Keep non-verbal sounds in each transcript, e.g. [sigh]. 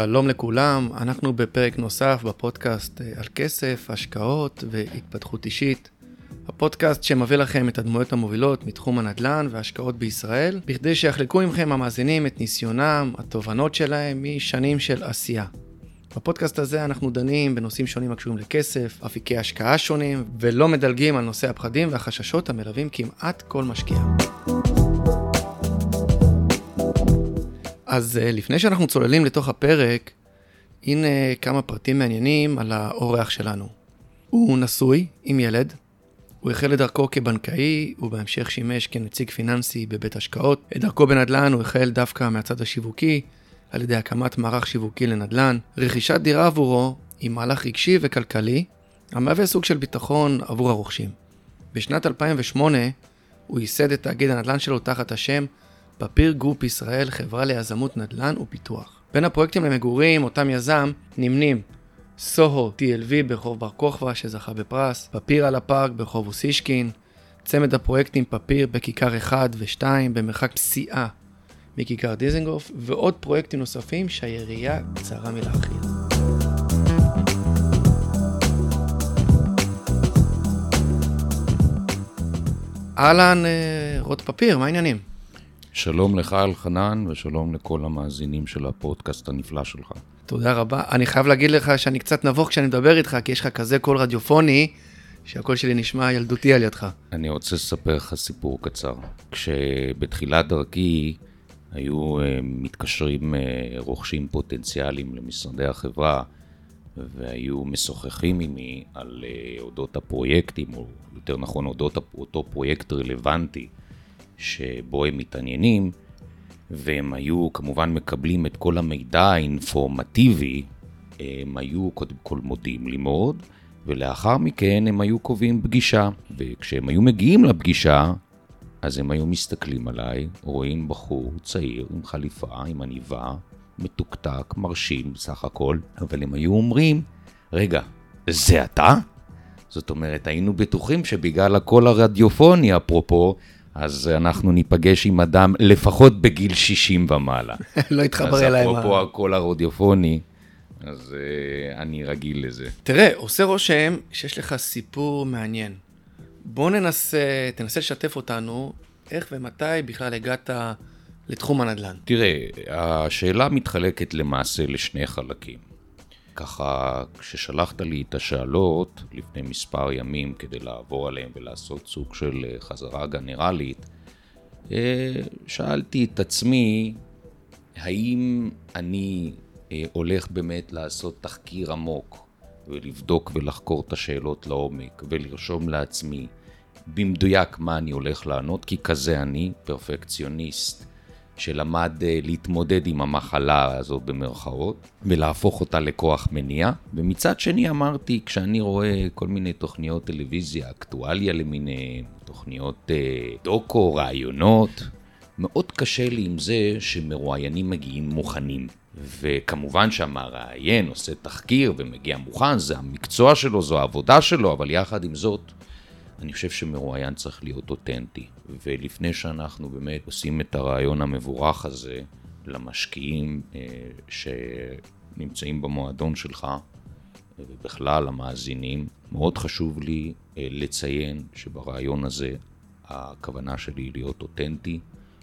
שלום לכולם, אנחנו בפרק נוסף בפודקאסט אה, על כסף, השקעות והתפתחות אישית. הפודקאסט שמביא לכם את הדמויות המובילות מתחום הנדל"ן וההשקעות בישראל, בכדי שיחלקו עמכם המאזינים את ניסיונם, התובנות שלהם משנים של עשייה. בפודקאסט הזה אנחנו דנים בנושאים שונים הקשורים לכסף, אפיקי השקעה שונים, ולא מדלגים על נושא הפחדים והחששות המלווים כמעט כל משקיע. אז אה, לפני שאנחנו צוללים לתוך הפרק, הנה כמה פרטים מעניינים על האורח שלנו. הוא נשוי עם ילד, הוא החל את דרכו כבנקאי, ובהמשך שימש כנציג פיננסי בבית השקעות. את דרכו בנדל"ן הוא החל דווקא מהצד השיווקי, על ידי הקמת מערך שיווקי לנדל"ן. רכישת דירה עבורו היא מהלך רגשי וכלכלי, המהווה סוג של ביטחון עבור הרוכשים. בשנת 2008 הוא ייסד את תאגיד הנדל"ן שלו תחת השם פפיר Group ישראל, חברה ליזמות נדל"ן ופיתוח. בין הפרויקטים למגורים, אותם יזם, נמנים SOHO TLV ברחוב בר כוכבא שזכה בפרס, פפיר על הפארק ברחוב אוסישקין, צמד הפרויקטים פפיר בכיכר 1 ו-2 במרחק פסיעה מכיכר דיזנגוף, ועוד פרויקטים נוספים שהיריעה קצרה מלהכיל. אהלן, אה, רות פפיר, מה העניינים? שלום לך, אלחנן, ושלום לכל המאזינים של הפודקאסט הנפלא שלך. תודה רבה. אני חייב להגיד לך שאני קצת נבוך כשאני מדבר איתך, כי יש לך כזה קול רדיופוני, שהקול שלי נשמע ילדותי על ידך. אני רוצה לספר לך סיפור קצר. כשבתחילת דרכי היו uh, מתקשרים uh, רוכשים פוטנציאליים למשרדי החברה, והיו משוחחים עימי על uh, אודות הפרויקטים, או יותר נכון אודות אותו פרויקט רלוונטי שבו הם מתעניינים, והם היו כמובן מקבלים את כל המידע האינפורמטיבי, הם היו קודם כל מודים לי מאוד, ולאחר מכן הם היו קובעים פגישה. וכשהם היו מגיעים לפגישה, אז הם היו מסתכלים עליי, רואים בחור צעיר עם חליפה, עם עניבה, מתוקתק, מרשים בסך הכל, אבל הם היו אומרים, רגע, זה אתה? זאת אומרת, היינו בטוחים שבגלל הקול הרדיופוני, אפרופו, אז אנחנו ניפגש עם אדם לפחות בגיל 60 ומעלה. [laughs] לא יתחבר אליי. אז אפרופו הקול הרדיופוני, אז uh, אני רגיל לזה. תראה, עושה רושם שיש לך סיפור מעניין. בוא ננסה, תנסה לשתף אותנו, איך ומתי בכלל הגעת לתחום הנדל"ן. תראה, השאלה מתחלקת למעשה לשני חלקים. ככה, כששלחת לי את השאלות לפני מספר ימים כדי לעבור עליהן ולעשות סוג של אה, חזרה גנרלית, אה, שאלתי את עצמי, האם אני אה, הולך באמת לעשות תחקיר עמוק ולבדוק ולחקור את השאלות לעומק ולרשום לעצמי במדויק מה אני הולך לענות, כי כזה אני, פרפקציוניסט, שלמד אה, להתמודד עם המחלה הזו במרכאות, ולהפוך אותה לכוח מניע. ומצד שני אמרתי, כשאני רואה כל מיני תוכניות טלוויזיה, אקטואליה למיניהן, תוכניות אה, דוקו, רעיונות, מאוד קשה לי עם זה שמרואיינים מגיעים מוכנים. וכמובן שהמראיין עושה תחקיר ומגיע מוכן, זה המקצוע שלו, זו העבודה שלו, אבל יחד עם זאת, אני חושב שמרואיין צריך להיות אותנטי. ולפני שאנחנו באמת עושים את הרעיון המבורך הזה למשקיעים אה, שנמצאים במועדון שלך, ובכלל המאזינים, מאוד חשוב לי אה, לציין שברעיון הזה הכוונה שלי היא להיות אותנטי,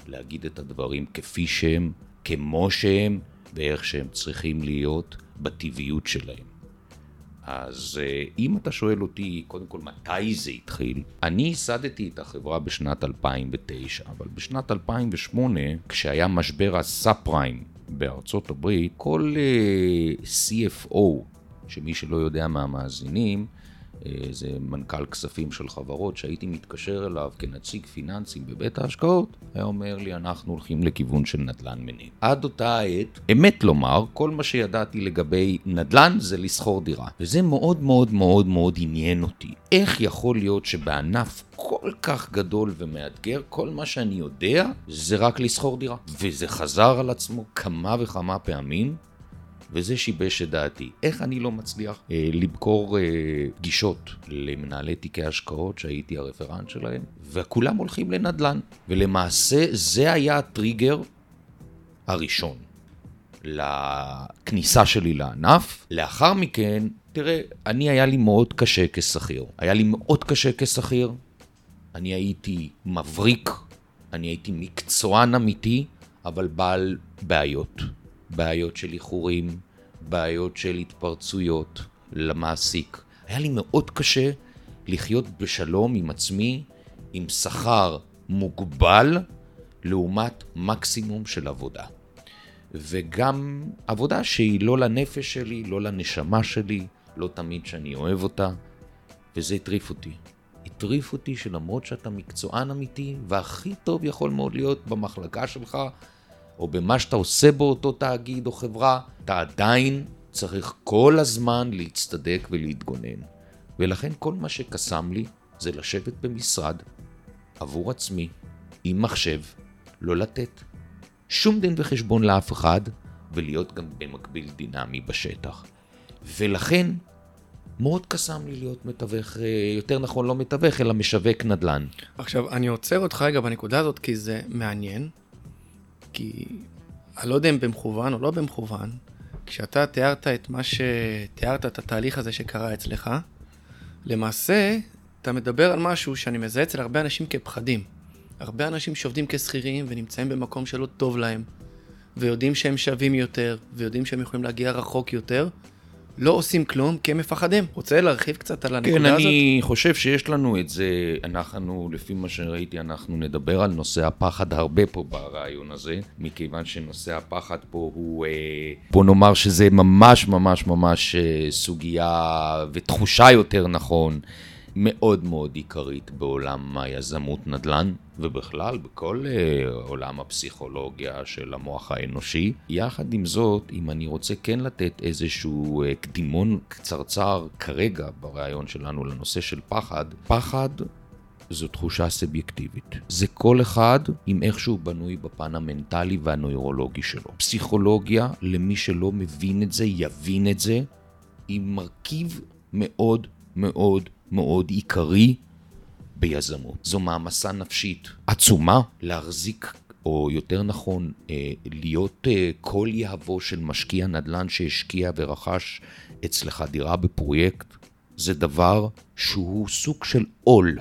להגיד את הדברים כפי שהם, כמו שהם, ואיך שהם צריכים להיות בטבעיות שלהם. אז אה, אם אתה שואל אותי, קודם כל, מתי זה התחיל? אני ייסדתי את החברה בשנת 2009, אבל בשנת 2008, כשהיה משבר הסאב פריים בארצות הברית, כל uh, אה, CFO, שמי שלא יודע מהמאזינים, אה, זה מנכ"ל כספים של חברות שהייתי מתקשר אליו כנציג פיננסים בבית ההשקעות, היה אומר לי, אנחנו הולכים לכיוון של נדל"ן מניב. עד אותה עת, אמת לומר, כל מה שידעתי לגבי נדל"ן זה לסחור דירה. וזה מאוד מאוד מאוד מאוד עניין אותי. איך יכול להיות שבענף כל כך גדול ומאתגר, כל מה שאני יודע זה רק לסחור דירה. וזה חזר על עצמו כמה וכמה פעמים, וזה שיבש את דעתי. איך אני לא מצליח אה, למכור אה, פגישות למנהלי תיקי השקעות שהייתי הרפרנט שלהם, וכולם הולכים לנדל"ן. ולמעשה זה היה הטריגר הראשון. לכניסה שלי לענף. לאחר מכן, תראה, אני היה לי מאוד קשה כשכיר. היה לי מאוד קשה כשכיר. אני הייתי מבריק, אני הייתי מקצוען אמיתי, אבל בעל בעיות. בעיות של איחורים, בעיות של התפרצויות למעסיק. היה לי מאוד קשה לחיות בשלום עם עצמי, עם שכר מוגבל, לעומת מקסימום של עבודה. וגם עבודה שהיא לא לנפש שלי, לא לנשמה שלי, לא תמיד שאני אוהב אותה, וזה הטריף אותי. הטריף אותי שלמרות שאתה מקצוען אמיתי, והכי טוב יכול מאוד להיות במחלקה שלך, או במה שאתה עושה באותו תאגיד או חברה, אתה עדיין צריך כל הזמן להצטדק ולהתגונן. ולכן כל מה שקסם לי זה לשבת במשרד עבור עצמי, עם מחשב, לא לתת שום דין וחשבון לאף אחד, ולהיות גם במקביל דינמי בשטח. ולכן, מאוד קסם לי להיות מתווך, אה, יותר נכון לא מתווך, אלא משווק נדל"ן. עכשיו, אני עוצר אותך רגע בנקודה הזאת, כי זה מעניין, כי אני לא יודע אם במכוון או לא במכוון, כשאתה תיארת את מה שתיארת, את התהליך הזה שקרה אצלך, למעשה, אתה מדבר על משהו שאני מזהה אצל הרבה אנשים כפחדים. הרבה אנשים שעובדים כשכירים ונמצאים במקום שלא טוב להם, ויודעים שהם שווים יותר, ויודעים שהם יכולים להגיע רחוק יותר, לא עושים כלום כי הם מפחדים. רוצה להרחיב קצת על הנקודה כן, הזאת? כן, אני חושב שיש לנו את זה, אנחנו, לפי מה שראיתי, אנחנו נדבר על נושא הפחד הרבה פה ברעיון הזה, מכיוון שנושא הפחד פה הוא, אה, בוא נאמר שזה ממש ממש ממש אה, סוגיה ותחושה יותר נכון. מאוד מאוד עיקרית בעולם היזמות נדל"ן, ובכלל בכל uh, עולם הפסיכולוגיה של המוח האנושי. יחד עם זאת, אם אני רוצה כן לתת איזשהו uh, קדימון קצרצר כרגע ברעיון שלנו לנושא של פחד, פחד זו תחושה סובייקטיבית. זה כל אחד עם איך שהוא בנוי בפן המנטלי והנוירולוגי שלו. פסיכולוגיה, למי שלא מבין את זה, יבין את זה, היא מרכיב מאוד מאוד מאוד עיקרי ביזמות. זו מעמסה נפשית עצומה להחזיק, או יותר נכון, אה, להיות אה, כל יהבו של משקיע נדל"ן שהשקיע ורכש אצלך דירה בפרויקט, זה דבר שהוא סוג של עול.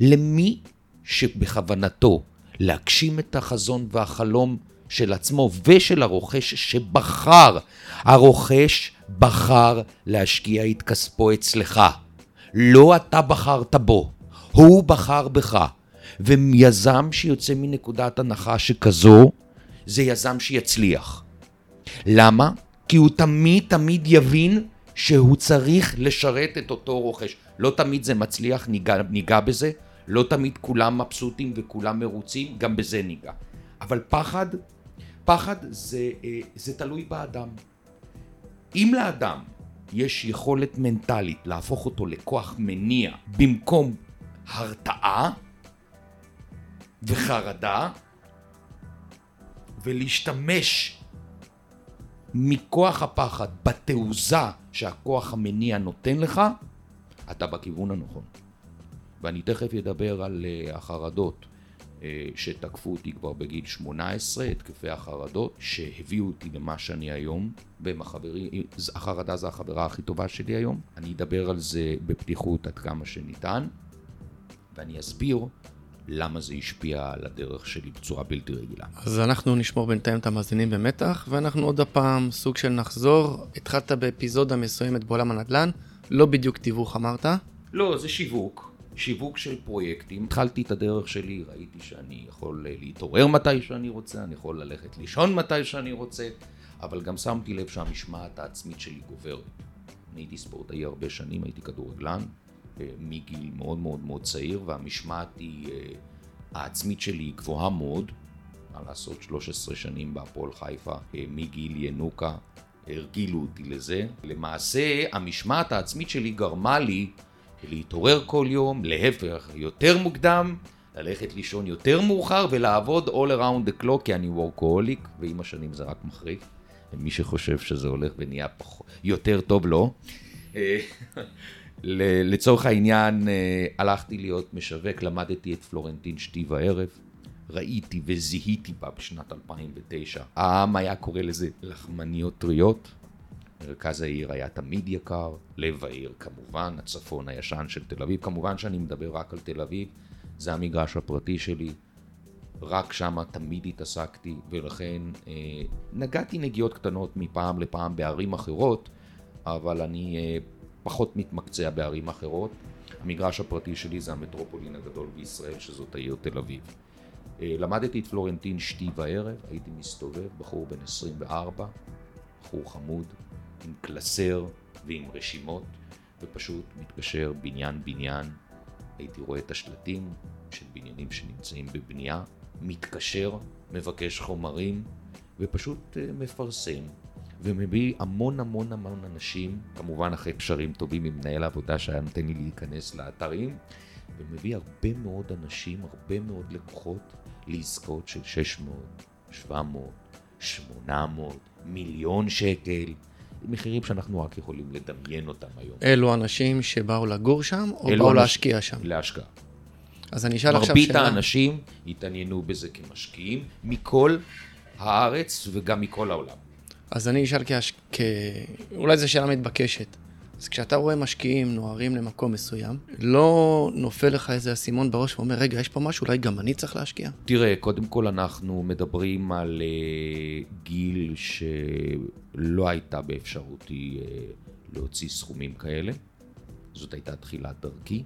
למי שבכוונתו להגשים את החזון והחלום של עצמו ושל הרוכש שבחר, הרוכש בחר להשקיע את כספו אצלך. לא אתה בחרת בו, הוא בחר בך. ויזם שיוצא מנקודת הנחה שכזו, זה יזם שיצליח. למה? כי הוא תמיד תמיד יבין שהוא צריך לשרת את אותו רוכש. לא תמיד זה מצליח, ניגע, ניגע בזה. לא תמיד כולם מבסוטים וכולם מרוצים, גם בזה ניגע. אבל פחד, פחד זה, אה, זה תלוי באדם. אם לאדם יש יכולת מנטלית להפוך אותו לכוח מניע במקום הרתעה וחרדה ולהשתמש מכוח הפחד בתעוזה שהכוח המניע נותן לך, אתה בכיוון הנכון. ואני תכף אדבר על uh, החרדות שתקפו אותי כבר בגיל 18, התקפי החרדות שהביאו אותי למה שאני היום, והם החברים, החרדה זה החברה הכי טובה שלי היום. אני אדבר על זה בפתיחות עד כמה שניתן, ואני אסביר למה זה השפיע על הדרך שלי בצורה בלתי רגילה. אז אנחנו נשמור בינתיים את המאזינים במתח, ואנחנו עוד הפעם סוג של נחזור. התחלת באפיזודה מסוימת בעולם הנדל"ן, לא בדיוק תיווך אמרת. לא, זה שיווק. שיווק של פרויקטים. התחלתי את הדרך שלי, ראיתי שאני יכול להתעורר מתי שאני רוצה, אני יכול ללכת לישון מתי שאני רוצה, אבל גם שמתי לב שהמשמעת העצמית שלי גוברת. אני הייתי ספורטאי הרבה שנים, הייתי כדורגלן, מגיל מאוד מאוד מאוד צעיר, והמשמעת היא, אה, העצמית שלי היא גבוהה מאוד, מה לעשות, 13 שנים בהפועל חיפה, אה, מגיל ינוקה, הרגילו אותי לזה. למעשה, המשמעת העצמית שלי גרמה לי להתעורר כל יום, להפך, יותר מוקדם, ללכת לישון יותר מאוחר ולעבוד all around the clock כי אני וורקוהוליק, ועם השנים זה רק מחריף. ומי שחושב שזה הולך ונהיה פחות, יותר טוב לא. לצורך העניין, הלכתי להיות משווק, למדתי את פלורנטין שתי וערב. ראיתי וזיהיתי בה בשנת 2009. העם היה קורא לזה לחמניות טריות. מרכז העיר היה תמיד יקר, לב העיר כמובן, הצפון הישן של תל אביב. כמובן שאני מדבר רק על תל אביב, זה המגרש הפרטי שלי. רק שם תמיד התעסקתי, ולכן אה, נגעתי נגיעות קטנות מפעם לפעם בערים אחרות, אבל אני אה, פחות מתמקצע בערים אחרות. המגרש הפרטי שלי זה המטרופולין הגדול בישראל, שזאת העיר תל אביב. אה, למדתי את פלורנטין שתי בערב, הייתי מסתובב, בחור בן 24, בחור חמוד, עם קלסר ועם רשימות, ופשוט מתקשר בניין בניין. הייתי רואה את השלטים של בניינים שנמצאים בבנייה, מתקשר, מבקש חומרים, ופשוט אה, מפרסם, ומביא המון המון המון אנשים, כמובן אחרי קשרים טובים עם מנהל העבודה שהיה נותן לי להיכנס לאתרים, ומביא הרבה מאוד אנשים, הרבה מאוד לקוחות לעסקאות של 600, 700, 800, מיליון שקל. מחירים שאנחנו רק יכולים לדמיין אותם היום. אלו אנשים שבאו לגור שם, או באו אנשים- להשקיע שם? להשקעה. אז אני אשאל עכשיו מרבית שאלה. האנשים התעניינו בזה כמשקיעים מכל הארץ וגם מכל העולם. אז אני אשאל כהש... כ... אולי זו שאלה מתבקשת. אז כשאתה רואה משקיעים נוהרים למקום מסוים, לא נופל לך איזה אסימון בראש ואומר, רגע, יש פה משהו, אולי גם אני צריך להשקיע? תראה, קודם כל אנחנו מדברים על uh, גיל שלא הייתה באפשרותי uh, להוציא סכומים כאלה. זאת הייתה תחילת דרכי,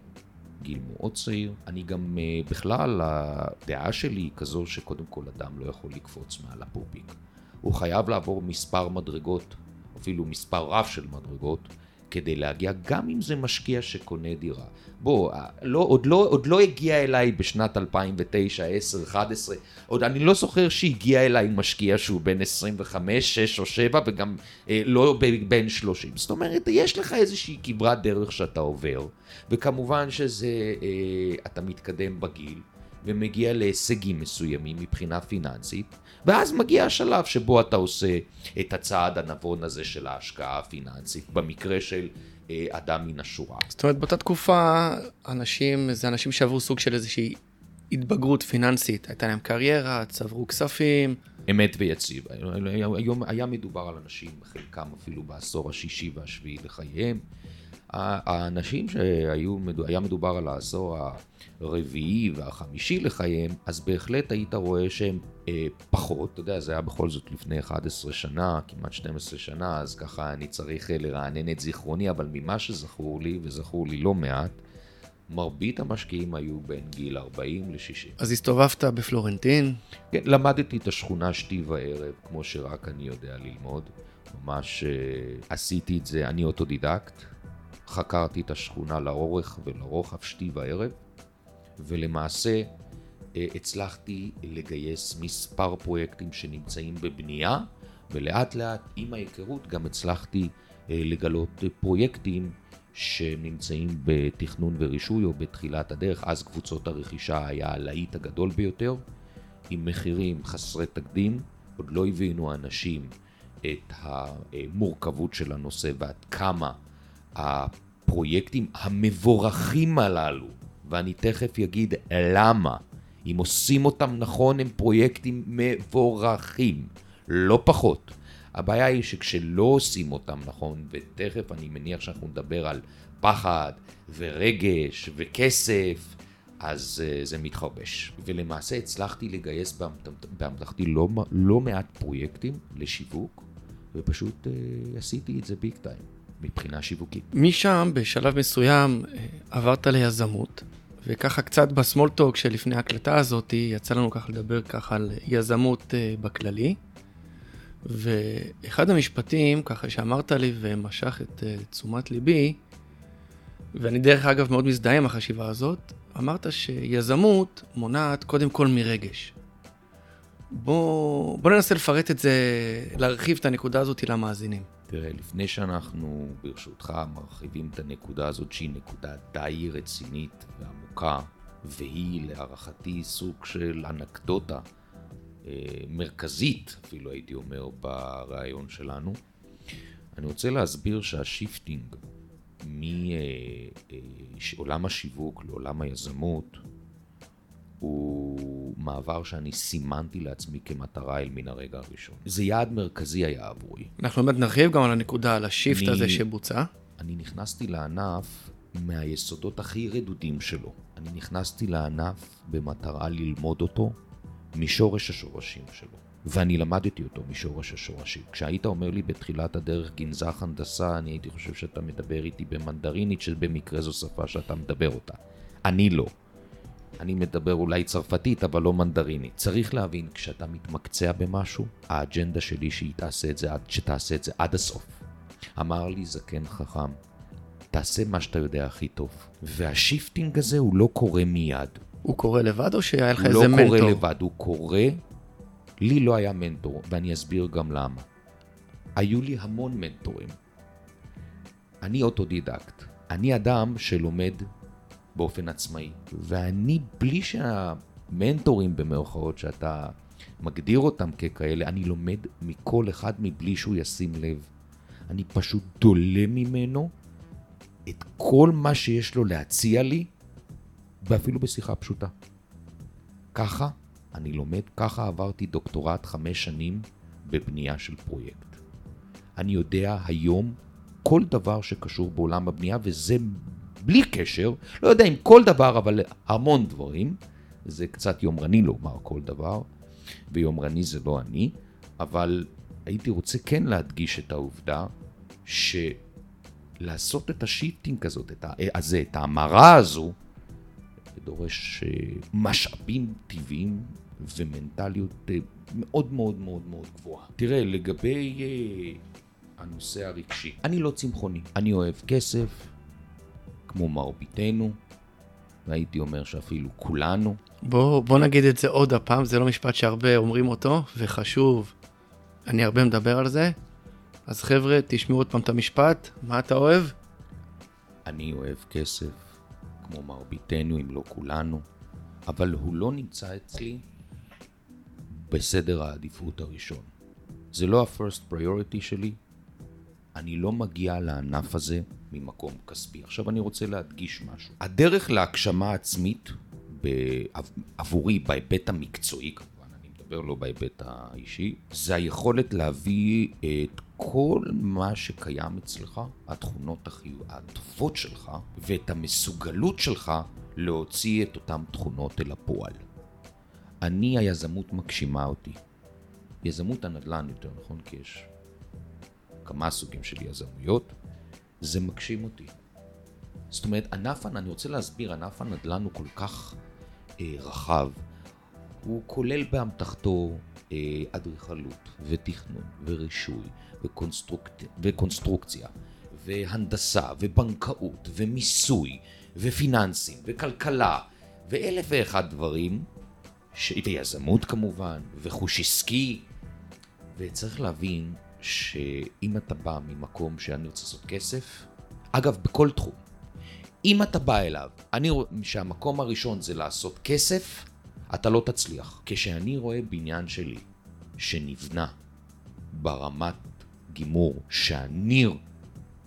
גיל מאוד צעיר. אני גם, uh, בכלל, הדעה שלי היא כזו שקודם כל אדם לא יכול לקפוץ מעל הפופיק. הוא חייב לעבור מספר מדרגות, אפילו מספר רב של מדרגות, כדי להגיע, גם אם זה משקיע שקונה דירה. בוא, לא, עוד, לא, עוד לא הגיע אליי בשנת 2009, 10, 11, עוד אני לא זוכר שהגיע אליי משקיע שהוא בן 25, 6 או 7 וגם אה, לא בן 30. זאת אומרת, יש לך איזושהי כברת דרך שאתה עובר, וכמובן שזה, אה, אתה מתקדם בגיל. ומגיע להישגים מסוימים מבחינה פיננסית, ואז מגיע השלב שבו אתה עושה את הצעד הנבון הזה של ההשקעה הפיננסית, במקרה של אה, אדם מן השורה. זאת אומרת, באותה תקופה, אנשים, זה אנשים שעברו סוג של איזושהי התבגרות פיננסית. הייתה להם קריירה, צברו כספים. אמת ויציב. היום היה מדובר על אנשים, חלקם אפילו בעשור השישי והשביעי לחייהם. האנשים שהיו, היה מדובר על העשור הרביעי והחמישי לחייהם, אז בהחלט היית רואה שהם אה, פחות, אתה יודע, זה היה בכל זאת לפני 11 שנה, כמעט 12 שנה, אז ככה אני צריך אה, לרענן את זיכרוני, אבל ממה שזכור לי, וזכור לי לא מעט, מרבית המשקיעים היו בין גיל 40 ל-60. אז הסתובבת בפלורנטין, כן, למדתי את השכונה שתי וערב, כמו שרק אני יודע ללמוד. ממש uh, עשיתי את זה, אני אוטודידקט. חקרתי את השכונה לאורך ולרוחב שתי וערב, ולמעשה uh, הצלחתי לגייס מספר פרויקטים שנמצאים בבנייה, ולאט לאט עם ההיכרות גם הצלחתי uh, לגלות פרויקטים שנמצאים בתכנון ורישוי או בתחילת הדרך, אז קבוצות הרכישה היה הלהיט הגדול ביותר. עם מחירים חסרי תקדים, עוד לא הבינו האנשים את המורכבות של הנושא ועד כמה הפרויקטים המבורכים הללו, ואני תכף אגיד למה, אם עושים אותם נכון הם פרויקטים מבורכים, לא פחות. הבעיה היא שכשלא עושים אותם נכון, ותכף אני מניח שאנחנו נדבר על פחד ורגש וכסף, אז uh, זה מתחרבש. ולמעשה הצלחתי לגייס באמתחתי לא, לא מעט פרויקטים לשיווק, ופשוט uh, עשיתי את זה ביג טיים, מבחינה שיווקית. משם, בשלב מסוים, אה, עברת ליזמות, וככה קצת בסמולטוק שלפני ההקלטה הזאת, יצא לנו ככה לדבר ככה על יזמות אה, בכללי. ואחד המשפטים, ככה שאמרת לי ומשך את אה, תשומת ליבי, ואני דרך אגב מאוד מזדהה עם החשיבה הזאת, אמרת שיזמות מונעת קודם כל מרגש. בוא, בוא ננסה לפרט את זה, להרחיב את הנקודה הזאת למאזינים. תראה, לפני שאנחנו, ברשותך, מרחיבים את הנקודה הזאת, שהיא נקודה די רצינית ועמוקה, והיא להערכתי סוג של אנקדוטה אה, מרכזית, אפילו הייתי אומר, ברעיון שלנו, אני רוצה להסביר שה shifting מעולם השיווק לעולם היזמות הוא מעבר שאני סימנתי לעצמי כמטרה אל מן הרגע הראשון. זה יעד מרכזי היה עבורי. אנחנו באמת נרחיב גם על הנקודה, על ה shift אני- הזה שבוצע. אני נכנסתי לענף מהיסודות הכי רדודים שלו. אני נכנסתי לענף במטרה ללמוד אותו משורש השורשים שלו. ואני למדתי אותו משורש השורשים. כשהיית אומר לי בתחילת הדרך גנזך הנדסה, אני הייתי חושב שאתה מדבר איתי במנדרינית, שבמקרה זו שפה שאתה מדבר אותה. אני לא. אני מדבר אולי צרפתית, אבל לא מנדרינית. צריך להבין, כשאתה מתמקצע במשהו, האג'נדה שלי שהיא תעשה את זה, עד- שתעשה את זה עד הסוף. אמר לי זקן חכם, תעשה מה שאתה יודע הכי טוב. וה shifting הזה הוא לא קורה מיד. הוא קורה לבד או שהיה לך הוא איזה לא מנטור? קורה לבד, הוא קורה... לי לא היה מנטור, ואני אסביר גם למה. היו לי המון מנטורים. אני אוטודידקט. אני אדם שלומד באופן עצמאי. ואני, בלי שהמנטורים במרכאות שאתה מגדיר אותם ככאלה, אני לומד מכל אחד מבלי שהוא ישים לב. אני פשוט דולה ממנו את כל מה שיש לו להציע לי, ואפילו בשיחה פשוטה. ככה אני לומד, ככה עברתי דוקטורט חמש שנים בבנייה של פרויקט. אני יודע היום כל דבר שקשור בעולם הבנייה, וזה בלי קשר, לא יודע אם כל דבר, אבל המון דברים. זה קצת יומרני לומר כל דבר, ויומרני זה לא אני, אבל הייתי רוצה כן להדגיש את העובדה שלעשות את ה shifting הזאת, את הזה, את ההמרה הזו, דורש אה, משאבים טבעיים ומנטליות אה, מאוד מאוד מאוד מאוד גבוהה. תראה, לגבי אה, הנושא הרגשי, אני לא צמחוני. אני אוהב כסף, כמו מרביתנו, והייתי אומר שאפילו כולנו. בוא, בוא נגיד את זה עוד הפעם, זה לא משפט שהרבה אומרים אותו, וחשוב, אני הרבה מדבר על זה. אז חבר'ה, תשמעו עוד פעם את המשפט, מה אתה אוהב? אני אוהב כסף, כמו מרביתנו, אם לא כולנו, אבל הוא לא נמצא אצלי בסדר העדיפות הראשון. זה לא ה-first priority שלי, אני לא מגיע לענף הזה ממקום כספי. עכשיו אני רוצה להדגיש משהו. הדרך להגשמה עצמית, עבורי, בהיבט המקצועי כמובן, אני מדבר לא בהיבט האישי, זה היכולת להביא את כל מה שקיים אצלך, התכונות החיוב, הטובות שלך, ואת המסוגלות שלך להוציא את אותן תכונות אל הפועל. אני, היזמות מגשימה אותי. יזמות הנדל"ן יותר נכון, כי יש כמה סוגים של יזמויות, זה מגשים אותי. זאת אומרת, ענף, אני רוצה להסביר, ענף הנדל"ן הוא כל כך אה, רחב. הוא כולל באמתחתו אה, אדריכלות ותכנון ורישוי וקונסטרוקט... וקונסטרוקציה והנדסה ובנקאות ומיסוי ופיננסים וכלכלה ואלף ואחד דברים, ש... ויזמות כמובן, וחוש עסקי. וצריך להבין שאם אתה בא ממקום שאני רוצה לעשות כסף, אגב, בכל תחום, אם אתה בא אליו, אני רואה שהמקום הראשון זה לעשות כסף, אתה לא תצליח. כשאני רואה בניין שלי שנבנה ברמת גימור שאני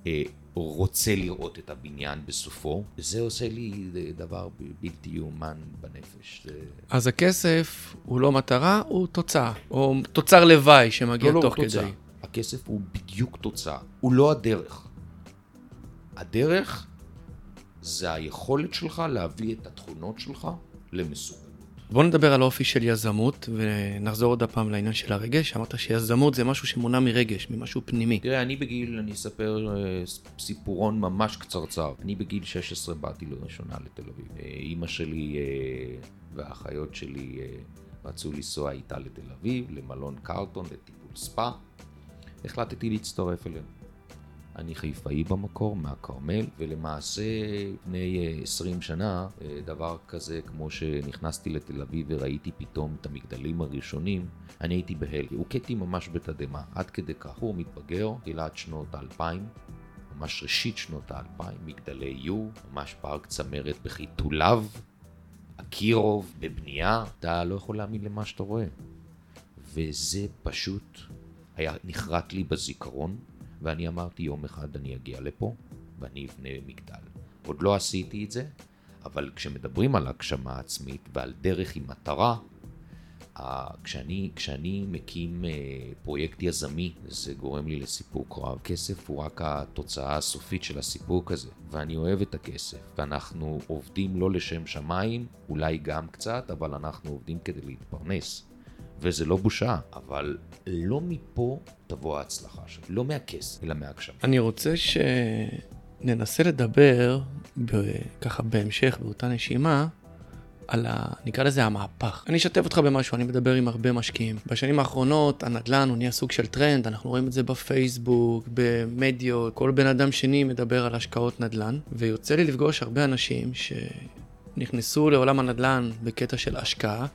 אה, רוצה לראות את הבניין בסופו, זה עושה לי דבר ב- בלתי יאומן בנפש. אז הכסף הוא לא מטרה, הוא תוצאה, או תוצר לוואי שמגיע לא, לא, תוך הוא תוצאה. כדי. הכסף הוא בדיוק תוצאה, הוא לא הדרך. הדרך זה היכולת שלך להביא את התכונות שלך למסוגלות. בוא נדבר על האופי של יזמות, ונחזור עוד הפעם לעניין של הרגש. אמרת שיזמות זה משהו שמונע מרגש, ממשהו פנימי. תראה, אני בגיל, אני אספר אה, סיפורון ממש קצרצר. אני בגיל 16 באתי לראשונה לתל אביב. אה, אימא שלי אה, והאחיות שלי רצו לנסוע איתה לתל אביב, למלון קרלטון, לטיפול ספא. החלטתי להצטרף אליהם. אני חיפאי במקור, מהכרמל, ולמעשה לפני אה, 20 שנה, אה, דבר כזה כמו שנכנסתי לתל אביב וראיתי פתאום את המגדלים הראשונים, אני הייתי בהלם. הוכיתי ממש בתדהמה, עד כדי כך. הוא מתבגר, תחילת שנות האלפיים, ממש ראשית שנות האלפיים, מגדלי יו, ממש פארק צמרת בחיתוליו, אקירוב בבנייה, אתה לא יכול להאמין למה שאתה רואה. וזה פשוט היה נחרט לי בזיכרון, ואני אמרתי יום אחד אני אגיע לפה ואני אבנה מגדל. עוד לא עשיתי את זה, אבל כשמדברים על הגשמה עצמית ועל דרך עם מטרה, כשאני, כשאני מקים אה, פרויקט יזמי, זה גורם לי לסיפוק רב. כסף הוא רק התוצאה הסופית של הסיפוק הזה, ואני אוהב את הכסף, ואנחנו עובדים לא לשם שמיים, אולי גם קצת, אבל אנחנו עובדים כדי להתפרנס. וזה לא בושה, אבל לא מפה תבוא ההצלחה שלי, לא מהכסף, אלא מהגשמה. אני רוצה שננסה לדבר, ככה בהמשך, באותה נשימה, על ה... נקרא לזה המהפך. אני אשתף אותך במשהו, אני מדבר עם הרבה משקיעים. בשנים האחרונות הנדל"ן הוא נהיה סוג של טרנד, אנחנו רואים את זה בפייסבוק, במדיות, כל בן אדם שני מדבר על השקעות נדל"ן, ויוצא לי לפגוש הרבה אנשים שנכנסו לעולם הנדל"ן בקטע של השקעה.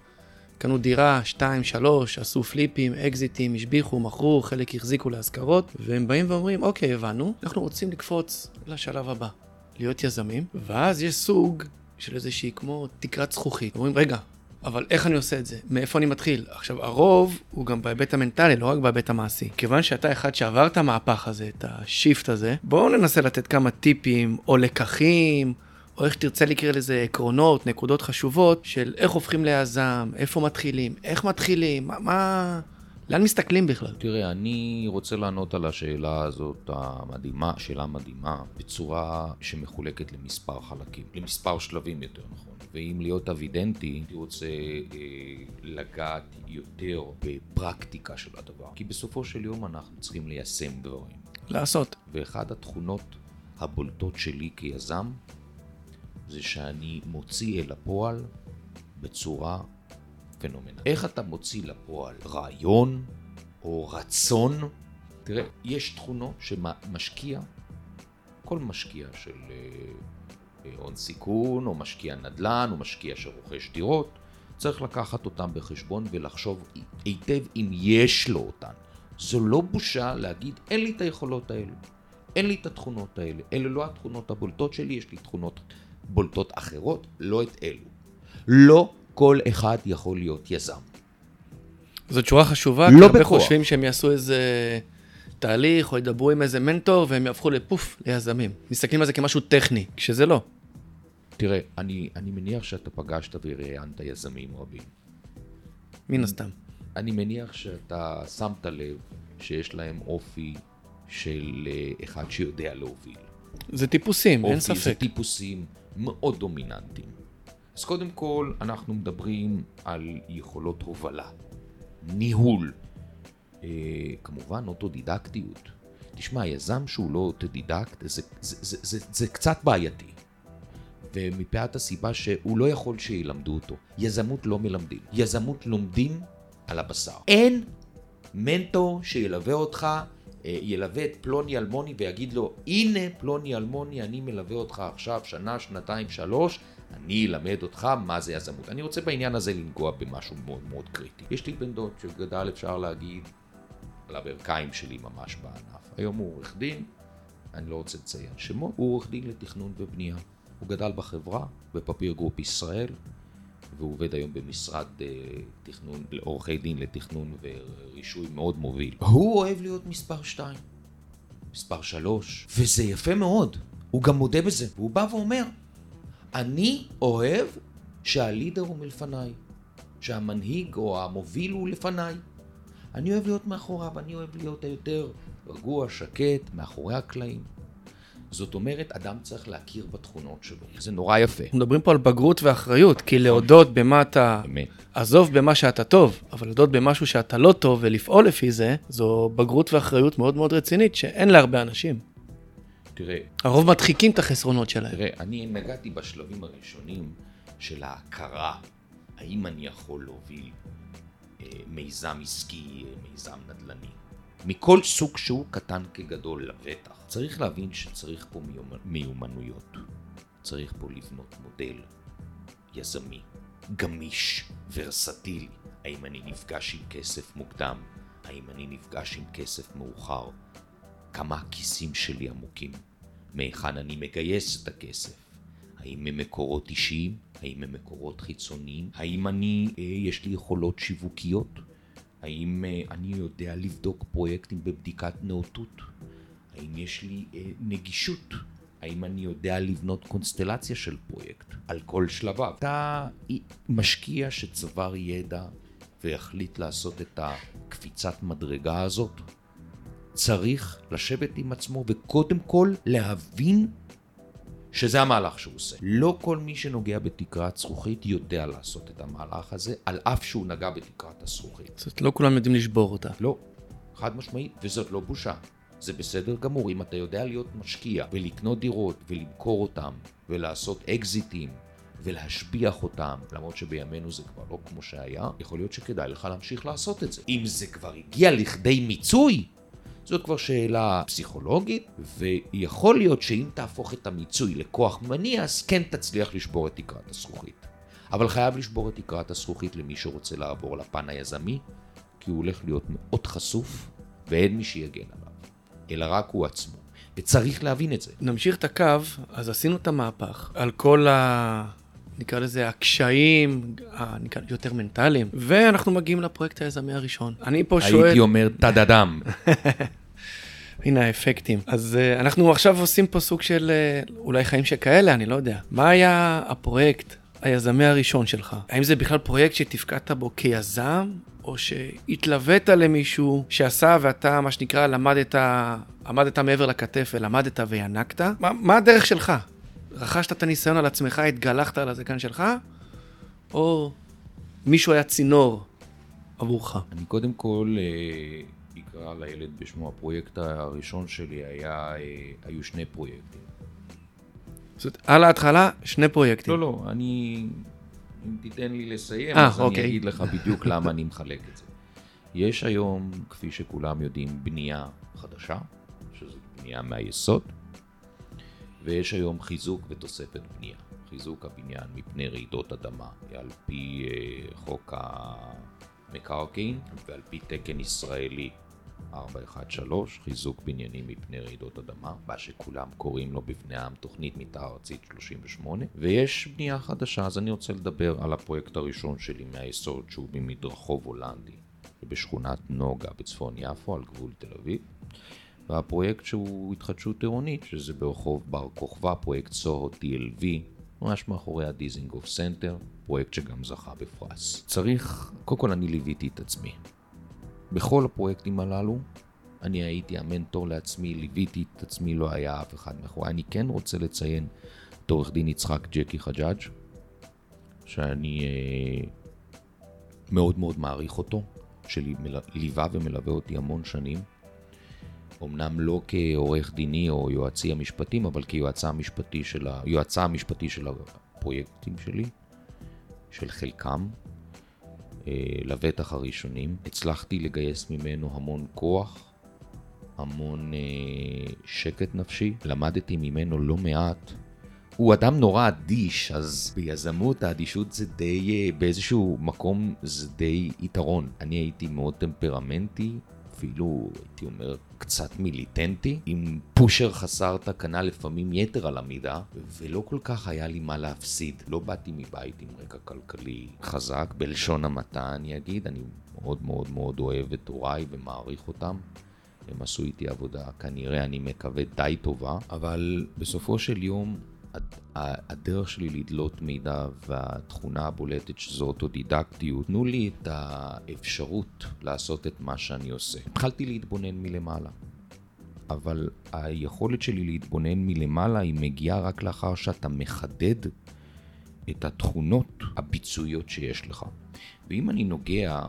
קנו דירה, שתיים, שלוש, עשו פליפים, אקזיטים, השביחו, מכרו, חלק החזיקו להשכרות, והם באים ואומרים, אוקיי, הבנו, אנחנו רוצים לקפוץ לשלב הבא, להיות יזמים, ואז יש סוג של איזושהי כמו תקרת זכוכית. אומרים, רגע, אבל איך אני עושה את זה? מאיפה אני מתחיל? עכשיו, הרוב הוא גם בהיבט המנטלי, לא רק בהיבט המעשי. כיוון שאתה אחד שעבר את המהפך הזה, את השיפט הזה, בואו ננסה לתת כמה טיפים או לקחים. או איך שתרצה לקרוא לזה עקרונות, נקודות חשובות, של איך הופכים ליזם, איפה מתחילים, איך מתחילים, מה, מה... לאן מסתכלים בכלל? תראה, אני רוצה לענות על השאלה הזאת המדהימה, שאלה מדהימה, בצורה שמחולקת למספר חלקים, למספר שלבים יותר נכון. ואם להיות אבידנטי, הייתי רוצה אה, לגעת יותר בפרקטיקה של הדבר. כי בסופו של יום אנחנו צריכים ליישם דברים. לעשות. ואחת התכונות הבולטות שלי כיזם, זה שאני מוציא אל הפועל בצורה פנומנלית. איך אתה מוציא לפועל רעיון או רצון? תראה, יש תכונות שמשקיע, כל משקיע של אה, אה, הון סיכון, או משקיע נדל"ן, או משקיע שרוכש דירות, צריך לקחת אותם בחשבון ולחשוב היטב אם יש לו אותן. זו לא בושה להגיד, אין לי את היכולות האלו, אין לי את התכונות האלה, אלה לא התכונות הבולטות שלי, יש לי תכונות בולטות אחרות, לא את אלו. לא כל אחד יכול להיות יזם. זאת שורה חשובה, לא כי הרבה חושבים שהם יעשו איזה תהליך או ידברו עם איזה מנטור והם יהפכו לפוף ליזמים. מסתכלים על זה כמשהו טכני, כשזה לא. תראה, אני, אני מניח שאתה פגשת וראיינת יזמים רבים. מן הסתם. אני מניח שאתה שמת לב שיש להם אופי של אה, אחד שיודע להוביל. זה טיפוסים, אופי, אין ספק. זה טיפוסים מאוד דומיננטיים. אז קודם כל, אנחנו מדברים על יכולות הובלה, ניהול, אה, כמובן אוטודידקטיות. תשמע, יזם שהוא לא אוטודידקט זה, זה, זה, זה, זה קצת בעייתי. ומפאת הסיבה שהוא לא יכול שילמדו אותו. יזמות לא מלמדים. יזמות לומדים על הבשר. אין מנטור שילווה אותך ילווה את פלוני אלמוני ויגיד לו, הנה פלוני אלמוני, אני מלווה אותך עכשיו שנה, שנתיים, שלוש, אני אלמד אותך מה זה יזמות. אני רוצה בעניין הזה לנגוע במשהו מאוד מאוד קריטי. יש לי בן דוד שגדל, אפשר להגיד, על הברכיים שלי ממש בענף. היום הוא עורך דין, אני לא רוצה לציין שמו, הוא עורך דין לתכנון ובנייה. הוא גדל בחברה, בפפיר גרופ ישראל, והוא עובד היום במשרד אה, תכנון, עורכי דין לתכנון ורישוי מאוד מוביל. הוא אוהב להיות מספר 2, מספר 3, וזה יפה מאוד. הוא גם מודה בזה. והוא בא ואומר, אני אוהב שה leader הוא מלפניי, שהמנהיג או המוביל הוא לפניי. אני אוהב להיות מאחוריו, אני אוהב להיות היותר רגוע, שקט, מאחורי הקלעים. זאת אומרת, אדם צריך להכיר בתכונות שלו. זה נורא יפה. מדברים פה על בגרות ואחריות, כי להודות במה אתה... אמת. עזוב במה שאתה טוב, אבל להודות במשהו שאתה לא טוב ולפעול לפי זה, זו בגרות ואחריות מאוד מאוד רצינית, שאין להרבה אנשים. תראה... הרוב מדחיקים את החסרונות שלהם. תראה, אני נגעתי בשלבים הראשונים של ההכרה, האם אני יכול להוביל אה, מיזם עסקי, אה, מיזם נדל"ני. מכל סוג שהוא, קטן כגדול לבטח. צריך להבין שצריך פה מיומנויות. צריך פה לבנות מודל יזמי, גמיש, ורסטילי. האם אני נפגש עם כסף מוקדם? האם אני נפגש עם כסף מאוחר? כמה הכיסים שלי עמוקים? מהיכן אני מגייס את הכסף? האם הם מקורות אישיים? האם הם מקורות חיצוניים? האם אני, אה, יש לי יכולות שיווקיות? האם אה, אני יודע לבדוק פרויקטים בבדיקת נאותות? האם יש לי אה, נגישות האם אני יודע לבנות קונסטלציה של פרויקט על כל שלביו? אתה משקיע שצבר ידע והחליט לעשות את הקפיצת מדרגה הזאת, צריך לשבת עם עצמו וקודם כל להבין שזה המהלך שהוא עושה. לא כל מי שנוגע בתקרת זכוכית יודע לעשות את המהלך הזה, על אף שהוא נגע בתקרת הזכוכית. זאת לא כולם יודעים לשבור אותה. לא, חד משמעית, וזאת לא בושה. זה בסדר גמור, אם אתה יודע להיות משקיע ולקנות דירות ולמכור אותם ולעשות אקזיטים ולהשביח אותם, למרות שבימינו זה כבר לא כמו שהיה, יכול להיות שכדאי לך להמשיך לעשות את זה. אם זה כבר הגיע לכדי מיצוי, זאת כבר שאלה פסיכולוגית, ויכול להיות שאם תהפוך את המיצוי לכוח מניע, אז כן תצליח לשבור את תקרת הזכוכית. אבל חייב לשבור את תקרת הזכוכית למי שרוצה לעבור לפן היזמי, כי הוא הולך להיות מאוד חשוף, ואין מי שיגן עליו, אלא רק הוא עצמו. וצריך להבין את זה. נמשיך את הקו, אז עשינו את המהפך על כל ה... נקרא לזה הקשיים, נקרא יותר מנטליים, ואנחנו מגיעים לפרויקט היזמי הראשון. אני פה שואל... הייתי אומר טדדם. [laughs] הנה האפקטים. אז uh, אנחנו עכשיו עושים פה סוג של uh, אולי חיים שכאלה, אני לא יודע. מה היה הפרויקט היזמי הראשון שלך? האם זה בכלל פרויקט שתפקדת בו כיזם, או שהתלווית למישהו שעשה ואתה, מה שנקרא, למדת, עמדת מעבר לכתף ולמדת וינקת? מה, מה הדרך שלך? רכשת את הניסיון על עצמך, התגלחת על הזקן שלך, או מישהו היה צינור עבורך? אני קודם כל אה, אקרא לילד בשמו, הפרויקט הראשון שלי היה, אה, היו שני פרויקטים. זאת אומרת, על ההתחלה, שני פרויקטים. לא, לא, אני... אם תיתן לי לסיים, 아, אז אוקיי. אני אגיד לך בדיוק למה אני מחלק את זה. יש היום, כפי שכולם יודעים, בנייה חדשה, שזו בנייה מהיסוד, ויש היום חיזוק ותוספת בנייה. חיזוק הבניין מפני רעידות אדמה, על פי uh, חוק המקרקעין ועל פי תקן ישראלי 413, חיזוק בניינים מפני רעידות אדמה, מה שכולם קוראים לו בבני העם תוכנית מתאר ארצית 38, ויש בנייה חדשה, אז אני רוצה לדבר על הפרויקט הראשון שלי מהיסוד שהוא במדרחוב הולנדי, בשכונת נוגה בצפון יפו על גבול תל אביב. והפרויקט שהוא התחדשות עירונית, שזה ברחוב בר כוכבא, פרויקט סוהו TLV, ממש מאחורי הדיזינגוף סנטר, פרויקט שגם זכה בפרס. צריך, קודם כל אני ליוויתי את עצמי. בכל הפרויקטים הללו, אני הייתי המנטור לעצמי, ליוויתי את עצמי, לא היה אף אחד מאחורי. אני כן רוצה לציין את עורך דין יצחק ג'קי חג'אג', שאני אה, מאוד מאוד מעריך אותו, שליווה ומלווה אותי המון שנים. אמנם לא כעורך דיני או יועצי המשפטים, אבל כיועצה המשפטי של, ה... המשפטי של הפרויקטים שלי, של חלקם, לבטח הראשונים. הצלחתי לגייס ממנו המון כוח, המון אה, שקט נפשי. למדתי ממנו לא מעט. הוא אדם נורא אדיש, אז ביזמות האדישות זה די, אה, באיזשהו מקום זה די יתרון. אני הייתי מאוד טמפרמנטי, אפילו, הייתי אומר, קצת מיליטנטי, עם פושר חסר תקנה לפעמים יתר על המידה, ולא כל כך היה לי מה להפסיד. לא באתי מבית עם רקע כלכלי חזק, בלשון המעטה אני אגיד, אני מאוד מאוד מאוד אוהב את הוריי ומעריך אותם. הם עשו איתי עבודה, כנראה אני מקווה די טובה, אבל בסופו של יום הדרך שלי לדלות מידע והתכונה הבולטת שזו אוטודידקטיות, תנו לי את האפשרות לעשות את מה שאני עושה. התחלתי להתבונן מלמעלה, אבל היכולת שלי להתבונן מלמעלה היא מגיעה רק לאחר שאתה מחדד את התכונות הביצועיות שיש לך. ואם אני נוגע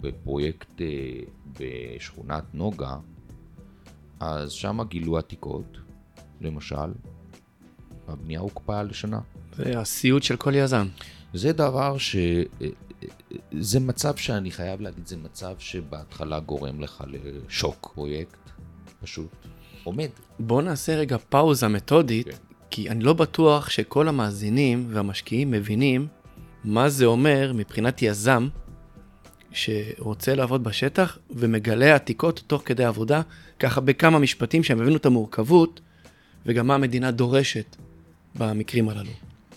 בפרויקט אה, בשכונת נוגה, אז שם גילו עתיקות, למשל, הבנייה הוקפאה לשנה. זה הסיוט של כל יזם. זה דבר ש... זה מצב שאני חייב להגיד, זה מצב שבהתחלה גורם לך לשוק. פרויקט פשוט עומד. בוא נעשה רגע פאוזה מתודית, כן. כי אני לא בטוח שכל המאזינים והמשקיעים מבינים מה זה אומר מבחינת יזם שרוצה לעבוד בשטח ומגלה עתיקות תוך כדי עבודה, ככה בכמה משפטים שהם הבינו את המורכבות וגם מה המדינה דורשת במקרים הללו.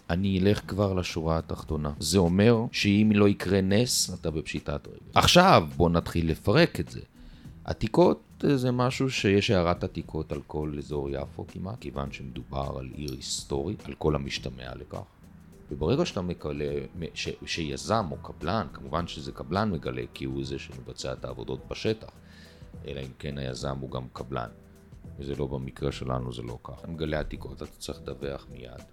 אני אלך כבר לשורה התחתונה. זה אומר שאם לא יקרה נס, אתה בפשיטת רגל. עכשיו בוא נתחיל לפרק את זה. עתיקות זה משהו שיש הערת עתיקות על כל אזור יפו כמעט, כיוון שמדובר על עיר היסטורית, על כל המשתמע לכך. וברגע שאתה מגלה, ש, שיזם או קבלן, כמובן שזה קבלן מגלה כי הוא זה שמבצע את העבודות בשטח, אלא אם כן היזם הוא גם קבלן. וזה לא במקרה שלנו, זה לא ככה. מגלה עתיקות, אתה צריך לדווח מיד.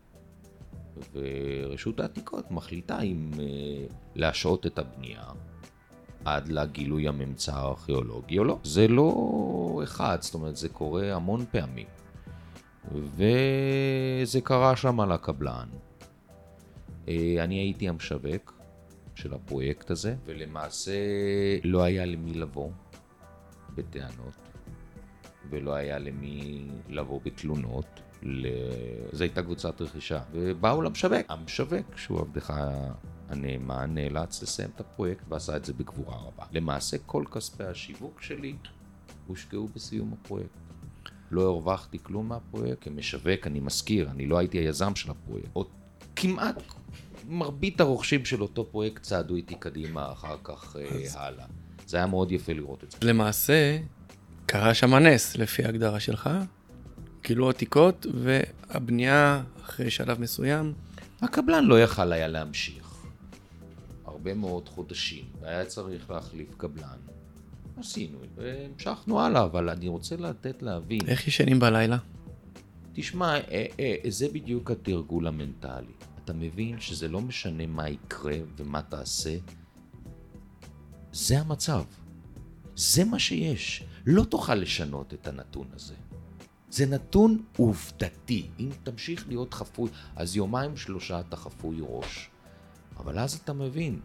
ורשות העתיקות מחליטה אם uh, להשעות את הבנייה עד לגילוי הממצא הארכיאולוגי או לא. זה לא אחד, זאת אומרת, זה קורה המון פעמים. וזה קרה שם על הקבלן. אה, אני הייתי המשווק של הפרויקט הזה, ולמעשה לא היה למי לבוא בטענות, ולא היה למי לבוא בתלונות. ל... זו הייתה קבוצת רכישה, ובאו למשווק. המשווק, שהוא עבדך הנאמן, נאלץ לסיים את הפרויקט ועשה את זה בגבורה רבה. למעשה כל כספי השיווק שלי הושקעו בסיום הפרויקט. לא הרווחתי כלום מהפרויקט, כמשווק, אני מזכיר, אני לא הייתי היזם של הפרויקט. עוד כמעט מרבית הרוכשים של אותו פרויקט צעדו איתי קדימה אחר כך אה, אז... הלאה. זה היה מאוד יפה לראות את זה. למעשה, קרה שם נס, לפי ההגדרה שלך. גילו עתיקות, והבנייה אחרי שלב מסוים. הקבלן לא יכל היה להמשיך. הרבה מאוד חודשים, והיה צריך להחליף קבלן. עשינו, והמשכנו הלאה, אבל אני רוצה לתת להבין. איך ישנים בלילה? תשמע, אה, אה, זה בדיוק התרגול המנטלי. אתה מבין שזה לא משנה מה יקרה ומה תעשה, זה המצב. זה מה שיש. לא תוכל לשנות את הנתון הזה. זה נתון עובדתי. אם תמשיך להיות חפוי, אז יומיים שלושה אתה חפוי ראש. אבל אז אתה מבין,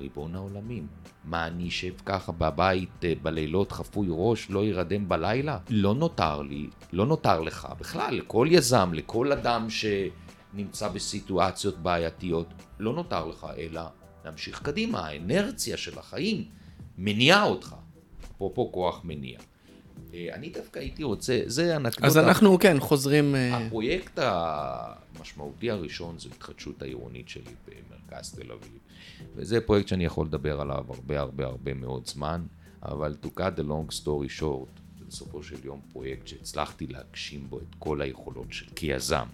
ריבון העולמים, מה אני אשב ככה בבית אה, בלילות חפוי ראש, לא ירדם בלילה? לא נותר לי, לא נותר לך בכלל, לכל יזם, לכל אדם שנמצא בסיטואציות בעייתיות, לא נותר לך אלא להמשיך קדימה. האנרציה של החיים מניעה אותך. אפרופו כוח מניע. אה, אני דווקא הייתי רוצה, זה אנקדוטה. אז אנחנו, כן, חוזרים... אה, הפרויקט המשמעותי הראשון זה התחדשות העירונית שלי במרכז תל אביב. וזה פרויקט שאני יכול לדבר עליו הרבה הרבה הרבה מאוד זמן, אבל to cut the long story short, זה בסופו של יום פרויקט שהצלחתי להגשים בו את כל היכולות שלי כיזם.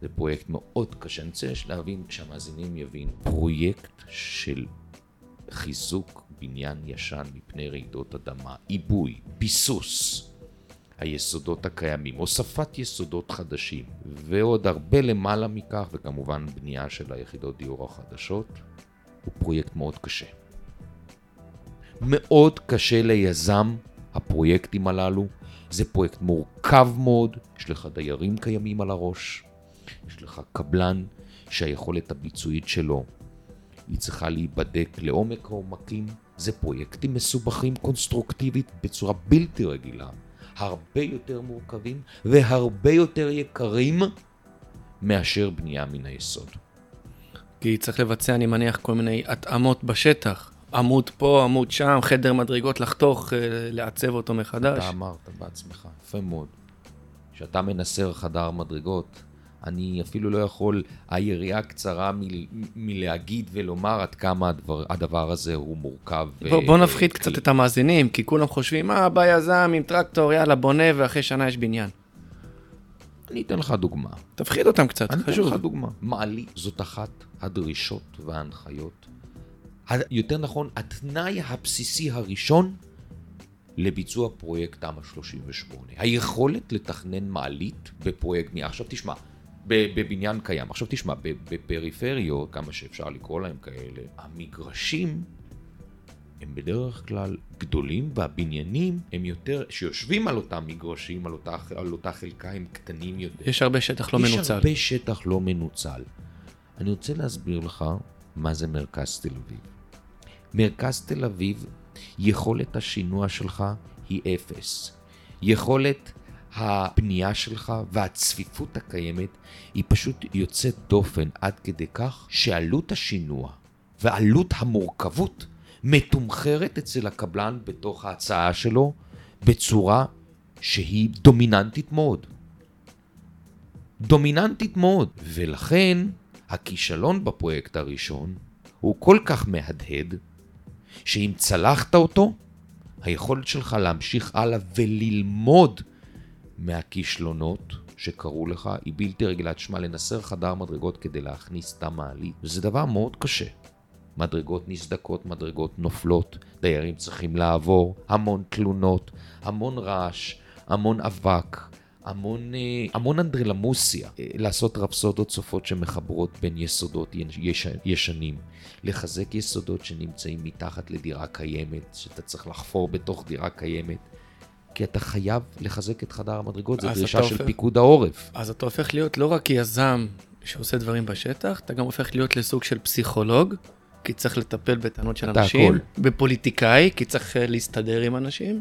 זה פרויקט מאוד קשה, אני רוצה להבין, שהמאזינים יבינו, פרויקט של חיזוק בניין ישן מפני רעידות אדמה, עיבוי, ביסוס היסודות הקיימים, הוספת יסודות חדשים, ועוד הרבה למעלה מכך, וכמובן בנייה של היחידות דיור החדשות, הוא פרויקט מאוד קשה. מאוד קשה ליזם הפרויקטים הללו, זה פרויקט מורכב מאוד, יש לך דיירים קיימים על הראש, יש לך קבלן שהיכולת הביצועית שלו היא צריכה להיבדק לעומק העומקים, זה פרויקטים מסובכים קונסטרוקטיבית בצורה בלתי רגילה, הרבה יותר מורכבים והרבה יותר יקרים מאשר בנייה מן היסוד. כי צריך לבצע, אני מניח, כל מיני התאמות בשטח. עמוד פה, עמוד שם, חדר מדרגות לחתוך, אה, לעצב אותו מחדש. אתה אמרת בעצמך, יפה מאוד. כשאתה מנסר חדר מדרגות, אני אפילו לא יכול, היריעה קצרה מ- מלהגיד ולומר עד כמה הדבר, הדבר הזה הוא מורכב. בוא, בוא נפחית ו- קצת את המאזינים, כי כולם חושבים, מה, בא יזם עם טרקטור, יאללה, בונה, ואחרי שנה יש בניין. אני אתן לך דוגמה. תפחיד אותם קצת, אני חשוב. אני אתן לך דוגמה. מעלית זאת אחת הדרישות וההנחיות. יותר נכון, התנאי הבסיסי הראשון לביצוע פרויקט תמ"א 38. היכולת לתכנן מעלית בפרויקט בנייה. עכשיו תשמע, בבניין קיים. עכשיו תשמע, בפריפריות, כמה שאפשר לקרוא להם כאלה, המגרשים הם בדרך כלל גדולים והבניינים הם יותר, שיושבים על אותם מגרשים, על אותה, על אותה חלקה, הם קטנים יותר. יש הרבה שטח לא יש מנוצל. יש הרבה שטח לא מנוצל. אני רוצה להסביר לך מה זה מרכז תל אביב. מרכז תל אביב, יכולת השינוע שלך היא אפס. יכולת הבנייה שלך והצפיפות הקיימת היא פשוט יוצאת דופן עד כדי כך שעלות השינוע ועלות המורכבות מתומחרת אצל הקבלן בתוך ההצעה שלו בצורה שהיא דומיננטית מאוד. דומיננטית מאוד. ולכן הכישלון בפרויקט הראשון הוא כל כך מהדהד, שאם צלחת אותו, היכולת שלך להמשיך הלאה וללמוד מהכישלונות שקרו לך היא בלתי רגילה. תשמע, לנסר חדר מדרגות כדי להכניס תא מעלית, זה דבר מאוד קשה. מדרגות נסדקות, מדרגות נופלות, דיירים צריכים לעבור, המון תלונות, המון רעש, המון אבק, המון, אה, המון אנדרלמוסיה, אה, לעשות רפסודות צופות שמחברות בין יסודות יש, ישנים, לחזק יסודות שנמצאים מתחת לדירה קיימת, שאתה צריך לחפור בתוך דירה קיימת. כי אתה חייב לחזק את חדר המדרגות, זו דרישה של הופך... פיקוד העורף. אז אתה הופך להיות לא רק יזם שעושה דברים בשטח, אתה גם הופך להיות לסוג של פסיכולוג, כי צריך לטפל בטענות של אנשים, הכל. בפוליטיקאי, כי צריך אה, להסתדר עם אנשים,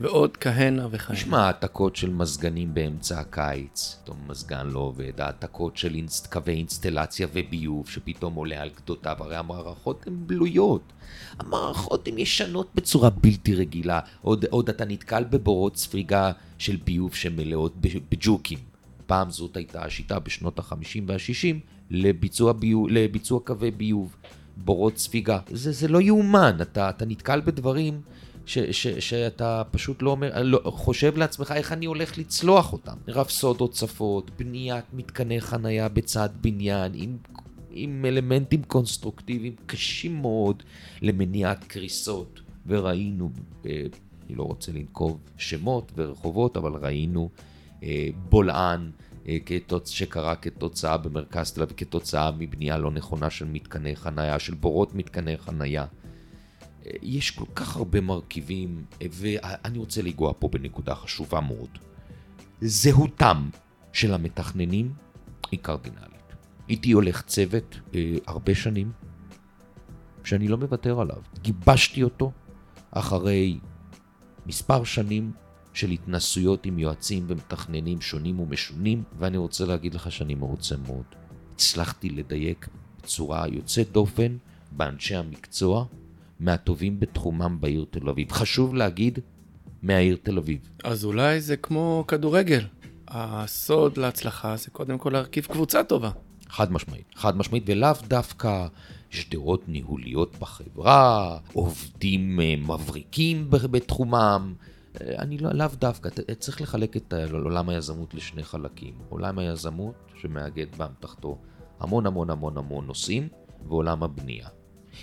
ועוד כהנה וכהנה. תשמע, העתקות של מזגנים באמצע הקיץ, פתאום מזגן לא עובד, העתקות של אינסט, קווי אינסטלציה וביוב שפתאום עולה על גדותיו, הרי המערכות הן בלויות. המערכות הן ישנות בצורה בלתי רגילה. עוד, עוד אתה נתקל בבורות ספריגה של ביוב שמלאות בג'וקים. פעם זאת הייתה השיטה בשנות ה-50 וה-60 לביצוע, ביוב, לביצוע קווי ביוב, בורות ספיגה. זה, זה לא יאומן, אתה, אתה נתקל בדברים ש, ש, שאתה פשוט לא אומר, לא, חושב לעצמך איך אני הולך לצלוח אותם. רפסודות צפות, בניית מתקני חנייה בצד בניין, עם, עם אלמנטים קונסטרוקטיביים קשים מאוד למניעת קריסות, וראינו, אה, אני לא רוצה לנקוב שמות ורחובות, אבל ראינו אה, בולען. אה, שקרה כתוצאה במרכז תל אביב, כתוצאה מבנייה לא נכונה של מתקני חנייה, של בורות מתקני חנייה. יש כל כך הרבה מרכיבים, ואני רוצה לנגוע פה בנקודה חשובה מאוד. זהותם של המתכננים היא קרדינלית. איתי הולך צוות אה, הרבה שנים, שאני לא מוותר עליו. גיבשתי אותו אחרי מספר שנים של התנסויות עם יועצים ומתכננים שונים ומשונים, ואני רוצה להגיד לך שאני מרוצה מאוד. הצלחתי לדייק בצורה יוצאת דופן באנשי המקצוע מהטובים בתחומם בעיר תל אביב. חשוב להגיד, מהעיר תל אביב. אז אולי זה כמו כדורגל. הסוד להצלחה זה קודם כל להרכיב קבוצה טובה. חד משמעית, חד משמעית, ולאו דווקא שדרות ניהוליות בחברה, עובדים אה, מבריקים בתחומם. אה, אני לא, לאו דווקא, צריך לחלק את עולם היזמות לשני חלקים. עולם היזמות, שמאגד באמתחתו המון המון המון המון נושאים, ועולם הבנייה.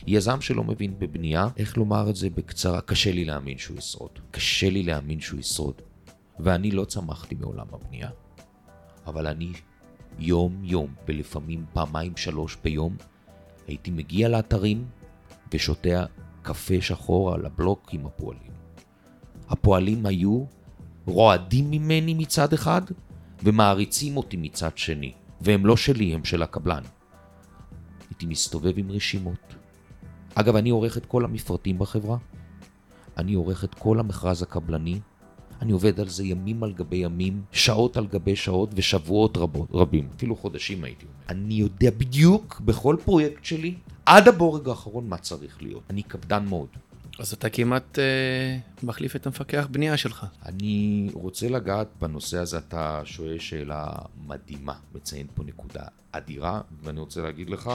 יזם שלא מבין בבנייה, איך לומר את זה בקצרה, קשה לי להאמין שהוא ישרוד. קשה לי להאמין שהוא ישרוד. ואני לא צמחתי מעולם הבנייה, אבל אני יום-יום, ולפעמים פעמיים-שלוש ביום, הייתי מגיע לאתרים ושותה קפה שחור על הבלוק עם הפועלים. הפועלים היו רועדים ממני מצד אחד ומעריצים אותי מצד שני, והם לא שלי, הם של הקבלן. הייתי מסתובב עם רשימות, אגב, אני עורך את כל המפרטים בחברה, אני עורך את כל המכרז הקבלני, אני עובד על זה ימים על גבי ימים, שעות על גבי שעות ושבועות רבות, רבים, אפילו חודשים הייתי אומר. אני יודע בדיוק בכל פרויקט שלי, עד הבורג האחרון, מה צריך להיות. אני קפדן מאוד. אז אתה כמעט אה, מחליף את המפקח בנייה שלך. אני רוצה לגעת בנושא הזה, אתה שואל שאלה מדהימה, מציין פה נקודה אדירה, ואני רוצה להגיד לך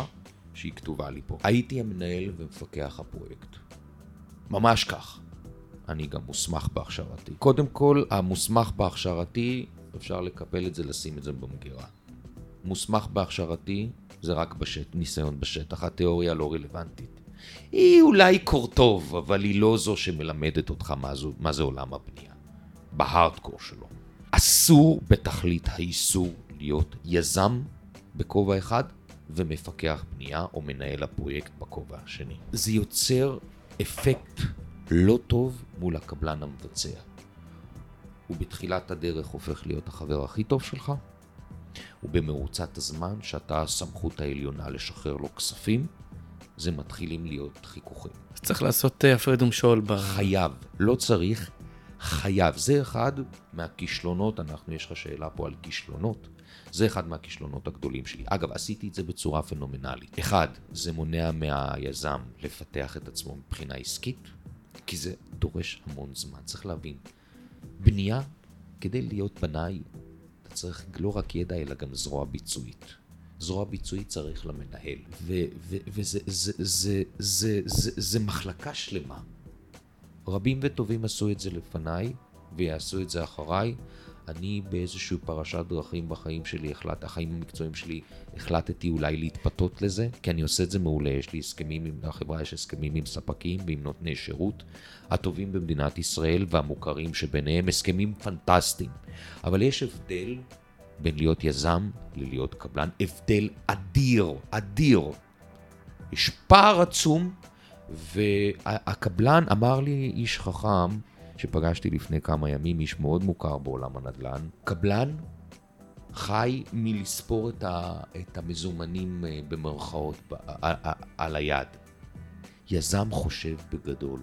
שהיא כתובה לי פה. הייתי המנהל ומפקח הפרויקט. ממש כך. אני גם מוסמך בהכשרתי. קודם כל, המוסמך בהכשרתי, אפשר לקפל את זה, לשים את זה במגירה. מוסמך בהכשרתי זה רק בשט, ניסיון בשטח, התיאוריה לא רלוונטית. היא אולי קורטוב, אבל היא לא זו שמלמדת אותך מה, זו, מה זה עולם הבנייה. בהארדקור שלו. אסור בתכלית האיסור להיות יזם בכובע אחד ומפקח בנייה או מנהל הפרויקט בכובע השני. זה יוצר אפקט לא טוב מול הקבלן המבצע. הוא בתחילת הדרך הופך להיות החבר הכי טוב שלך, ובמרוצת הזמן שאתה הסמכות העליונה לשחרר לו כספים, זה מתחילים להיות חיכוכים. אז צריך לעשות אה, הפרד ומשול ב... חייב, לא צריך, חייב. זה אחד מהכישלונות, אנחנו, יש לך שאלה פה על כישלונות. זה אחד מהכישלונות הגדולים שלי. אגב, עשיתי את זה בצורה פנומנלית. אחד, זה מונע מהיזם לפתח את עצמו מבחינה עסקית, כי זה דורש המון זמן. צריך להבין, בנייה, כדי להיות בנאי, אתה צריך לא רק ידע, אלא גם זרוע ביצועית. זרוע ביצועית צריך למנהל, וזה זה, זה, זה, זה, זה, זה מחלקה שלמה רבים וטובים עשו את זה לפניי, ויעשו את זה אחריי. אני באיזושהי פרשת דרכים בחיים שלי, החלט, החיים המקצועיים שלי, החלטתי אולי להתפתות לזה, כי אני עושה את זה מעולה, יש לי הסכמים, עם, לחברה יש הסכמים עם ספקים ועם נותני שירות, הטובים במדינת ישראל והמוכרים שביניהם הסכמים פנטסטיים. אבל יש הבדל בין להיות יזם ללהיות קבלן, הבדל אדיר, אדיר. יש פער עצום, והקבלן אמר לי איש חכם, שפגשתי לפני כמה ימים, איש מאוד מוכר בעולם הנדל"ן, קבלן חי מלספור את, ה, את המזומנים אה, במרכאות על היד. יזם חושב בגדול.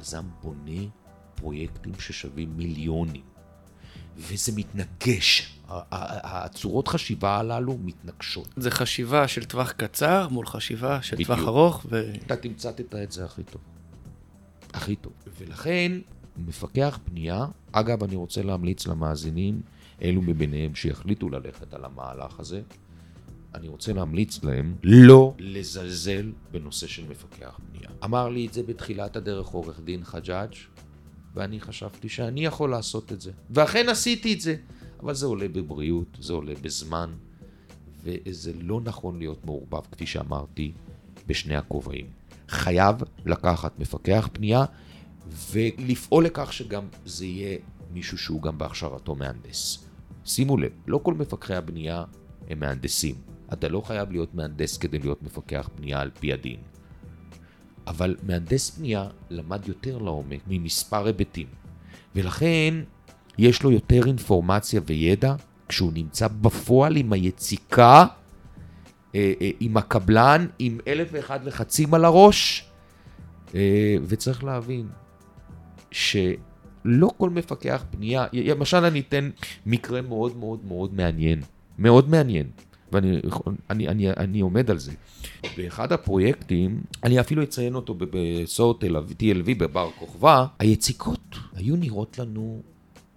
יזם בונה פרויקטים ששווים מיליונים. וזה מתנגש. הצורות חשיבה הללו מתנגשות. זה חשיבה של טווח קצר מול חשיבה של בדיוק. טווח ארוך, ו... אתה תמצתת את זה הכי טוב. הכי טוב. ולכן, מפקח בנייה, אגב, אני רוצה להמליץ למאזינים, אלו מביניהם שיחליטו ללכת על המהלך הזה, אני רוצה להמליץ להם לא לזלזל בנושא של מפקח בנייה. אמר לי את זה בתחילת הדרך עורך דין חג'אג', ואני חשבתי שאני יכול לעשות את זה. ואכן עשיתי את זה, אבל זה עולה בבריאות, זה עולה בזמן, וזה לא נכון להיות מעורבב, כפי שאמרתי, בשני הכובעים. חייב לקחת מפקח פנייה ולפעול לכך שגם זה יהיה מישהו שהוא גם בהכשרתו מהנדס. שימו לב, לא כל מפקחי הבנייה הם מהנדסים. אתה לא חייב להיות מהנדס כדי להיות מפקח בנייה על פי הדין. אבל מהנדס בנייה למד יותר לעומק ממספר היבטים, ולכן יש לו יותר אינפורמציה וידע כשהוא נמצא בפועל עם היציקה, אה, אה, עם הקבלן, עם אלף ואחד לחצים על הראש, אה, וצריך להבין שלא כל מפקח בנייה, למשל אני אתן מקרה מאוד מאוד מאוד מעניין, מאוד מעניין. ואני אני, אני, אני עומד על זה. באחד הפרויקטים, אני אפילו אציין אותו בסוד TLV בבר כוכבא, היציקות היו נראות לנו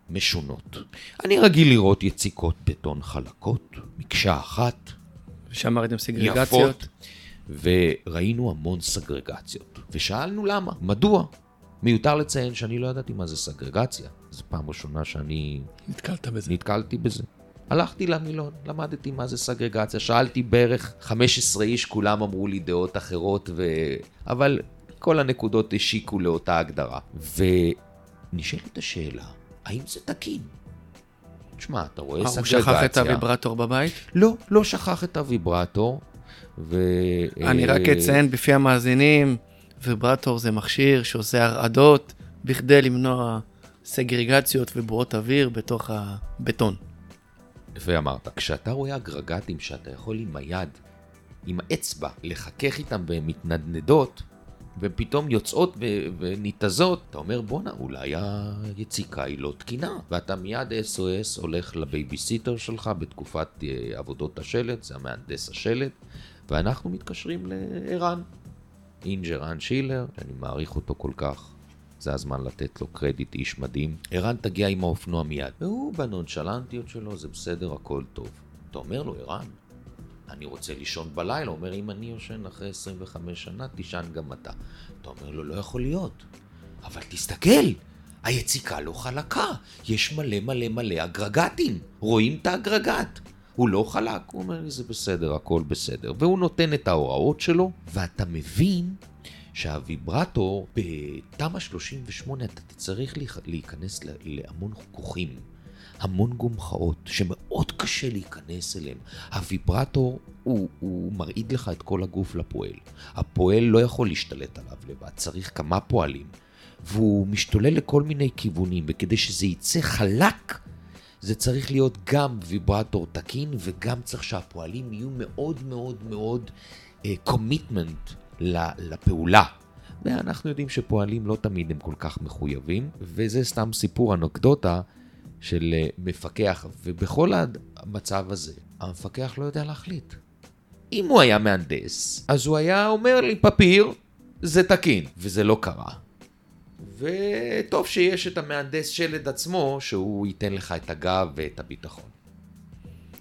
משונות. אני רגיל לראות יציקות בטון חלקות, מקשה אחת. ושם ראיתם סגרגציות. יפות, וראינו המון סגרגציות. ושאלנו למה, מדוע? מיותר לציין שאני לא ידעתי מה זה סגרגציה. זו פעם ראשונה שאני... נתקלת בזה. נתקלתי בזה. הלכתי למילון, למדתי מה זה סגרגציה, שאלתי בערך 15 איש, כולם אמרו לי דעות אחרות, ו... אבל כל הנקודות השיקו לאותה הגדרה. ונשאלת השאלה, האם זה תקין? תשמע, אתה רואה אה, סגרגציה... הוא שכח את הוויברטור בבית? לא, לא שכח את הוויברטור, ו... אני רק אה, אציין בפי המאזינים, ויברטור זה מכשיר שעושה הרעדות בכדי למנוע סגרגציות ובועות אוויר בתוך הבטון. יפה אמרת. כשאתה רואה אגרגטים שאתה יכול עם היד, עם האצבע, לחכך איתם והן מתנדנדות, ופתאום יוצאות ו- וניתזות, אתה אומר בואנה, אולי היציקה היא לא תקינה. ואתה מיד SOS הולך לבייביסיטר שלך בתקופת אה, עבודות השלט, זה המהנדס השלט, ואנחנו מתקשרים לערן. אינג' ערן שילר, שאני מעריך אותו כל כך. זה הזמן לתת לו קרדיט, איש מדהים. ערן הגיע עם האופנוע מיד. והוא בנונשלנטיות שלו, זה בסדר, הכל טוב. אתה אומר לו, ערן, אני רוצה לישון בלילה. הוא אומר, אם אני יושן אחרי 25 שנה, תישן גם אתה. אתה אומר לו, לא יכול להיות. אבל תסתכל, היציקה לא חלקה. יש מלא מלא מלא אגרגטים. רואים את האגרגט. הוא לא חלק, הוא אומר לי, זה בסדר, הכל בסדר. והוא נותן את ההוראות שלו, ואתה מבין שהוויברטור, בתמ"א 38 אתה צריך להיכנס להמון כוכים, המון גומחאות, שמאוד קשה להיכנס אליהם. הוויברטור, הוא, הוא מרעיד לך את כל הגוף לפועל. הפועל לא יכול להשתלט עליו לבד, צריך כמה פועלים. והוא משתולל לכל מיני כיוונים, וכדי שזה יצא חלק, זה צריך להיות גם ויברטור תקין, וגם צריך שהפועלים יהיו מאוד מאוד מאוד קומיטמנט uh, לפעולה. ואנחנו יודעים שפועלים לא תמיד הם כל כך מחויבים, וזה סתם סיפור אנקדוטה של אה, מפקח, ובכל המצב הזה, המפקח לא יודע להחליט. אם הוא היה מהנדס, אז הוא היה אומר לי, פפיר, זה תקין, וזה לא קרה. וטוב שיש את המהנדס שלד עצמו, שהוא ייתן לך את הגב ואת הביטחון.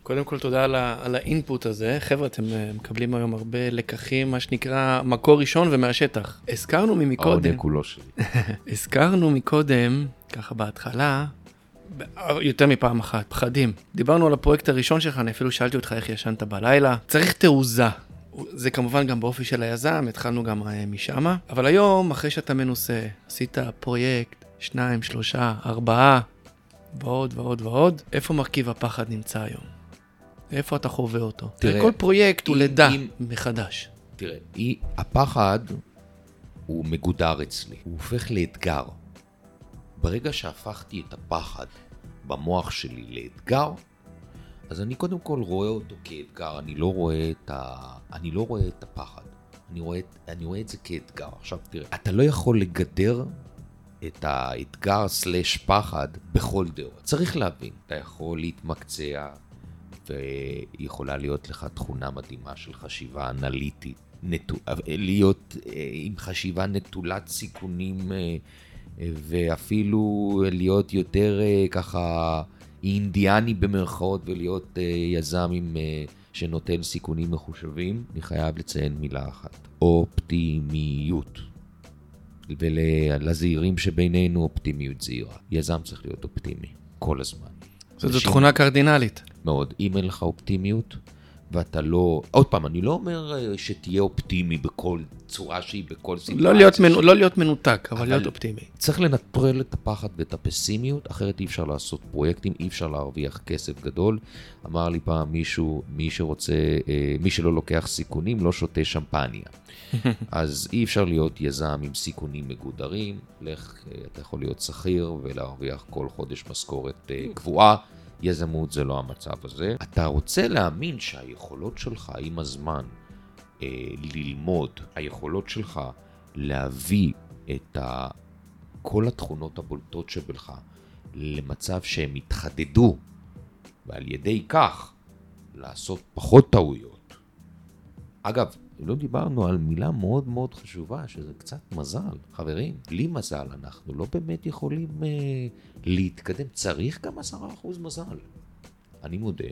קודם כל תודה על, ה- על האינפוט הזה. חבר'ה, אתם אה, מקבלים היום הרבה לקחים, מה שנקרא מקור ראשון ומהשטח. הזכרנו ממקודם, העונג כולו שלי. [laughs] הזכרנו מקודם, ככה בהתחלה, יותר מפעם אחת, פחדים. דיברנו על הפרויקט הראשון שלך, אני אפילו שאלתי אותך איך ישנת בלילה. צריך תעוזה. זה כמובן גם באופי של היזם, התחלנו גם אה, משמה. אבל היום, אחרי שאתה מנוסה, עשית פרויקט, שניים, שלושה, ארבעה, ועוד ועוד ועוד, איפה מרכיב הפחד נמצא היום? איפה אתה חווה אותו? תראה, כל פרויקט הוא לידה אם- מחדש. תראה, היא, הפחד הוא מגודר אצלי, הוא הופך לאתגר. ברגע שהפכתי את הפחד במוח שלי לאתגר, אז אני קודם כל רואה אותו כאתגר, אני לא רואה את, ה... אני לא רואה את הפחד, אני רואה. אני רואה את זה כאתגר. עכשיו תראה, אתה לא יכול לגדר את האתגר סלש פחד בכל דרך. צריך להבין, אתה יכול להתמקצע, ויכולה להיות לך תכונה מדהימה של חשיבה אנליטית, נטו, להיות אה, עם חשיבה נטולת סיכונים, אה, אה, ואפילו להיות יותר ככה אינדיאני במרכאות, ולהיות אה, יזם עם, אה, שנוטל סיכונים מחושבים. אני חייב לציין מילה אחת, אופטימיות. ולזהירים שבינינו אופטימיות זהירה. יזם צריך להיות אופטימי, כל הזמן. זו אנשים- תכונה קרדינלית. מאוד. אם אין לך אופטימיות, ואתה לא... עוד פעם, אני לא אומר אה, שתהיה אופטימי בכל צורה שהיא, בכל סיטואציה. לא להיות, שהיא. לא להיות מנותק, אבל, אבל- להיות אופטימי. צריך לנטרל את הפחד ואת הפסימיות, אחרת אי אפשר לעשות פרויקטים, אי אפשר להרוויח כסף גדול. אמר לי פעם מישהו, מי שרוצה, אה, מי שלא לוקח סיכונים, לא שותה שמפניה. [laughs] אז אי אפשר להיות יזם עם סיכונים מגודרים. לך, אה, אתה יכול להיות שכיר ולהרוויח כל חודש משכורת אה, קבועה. יזמות זה לא המצב הזה. אתה רוצה להאמין שהיכולות שלך עם הזמן אה, ללמוד, היכולות שלך להביא את ה... כל התכונות הבולטות שבך למצב שהם יתחדדו, ועל ידי כך לעשות פחות טעויות. אגב, לא דיברנו על מילה מאוד מאוד חשובה, שזה קצת מזל. חברים, בלי מזל אנחנו לא באמת יכולים אה, להתקדם. צריך גם עשרה אחוז מזל. אני מודה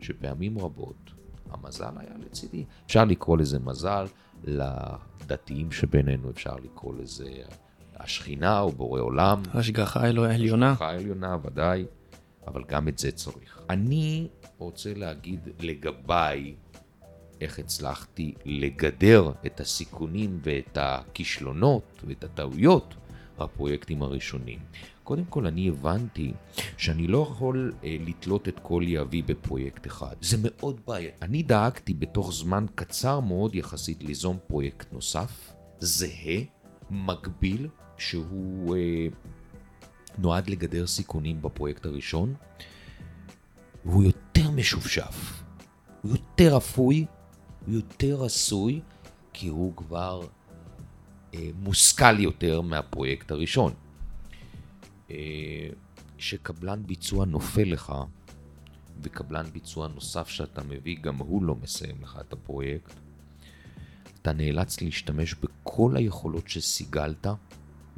שפעמים רבות המזל היה לצידי. אפשר לקרוא לזה מזל, לדתיים שבינינו אפשר לקרוא לזה השכינה או בורא עולם. השגחה האלוה העליונה. השגחה העליונה, ודאי, אבל גם את זה צריך. אני רוצה להגיד לגביי איך הצלחתי לגדר את הסיכונים ואת הכישלונות ואת הטעויות בפרויקטים הראשונים. קודם כל, אני הבנתי שאני לא יכול אה, לתלות את כל יהבי בפרויקט אחד. זה מאוד בעיה. אני דאגתי בתוך זמן קצר מאוד יחסית ליזום פרויקט נוסף, זהה, מקביל, שהוא אה, נועד לגדר סיכונים בפרויקט הראשון, והוא יותר משופשף, הוא יותר אפוי, יותר עשוי, כי הוא כבר אה, מושכל יותר מהפרויקט הראשון. אה, שקבלן ביצוע נופל לך, וקבלן ביצוע נוסף שאתה מביא, גם הוא לא מסיים לך את הפרויקט, אתה נאלץ להשתמש בכל היכולות שסיגלת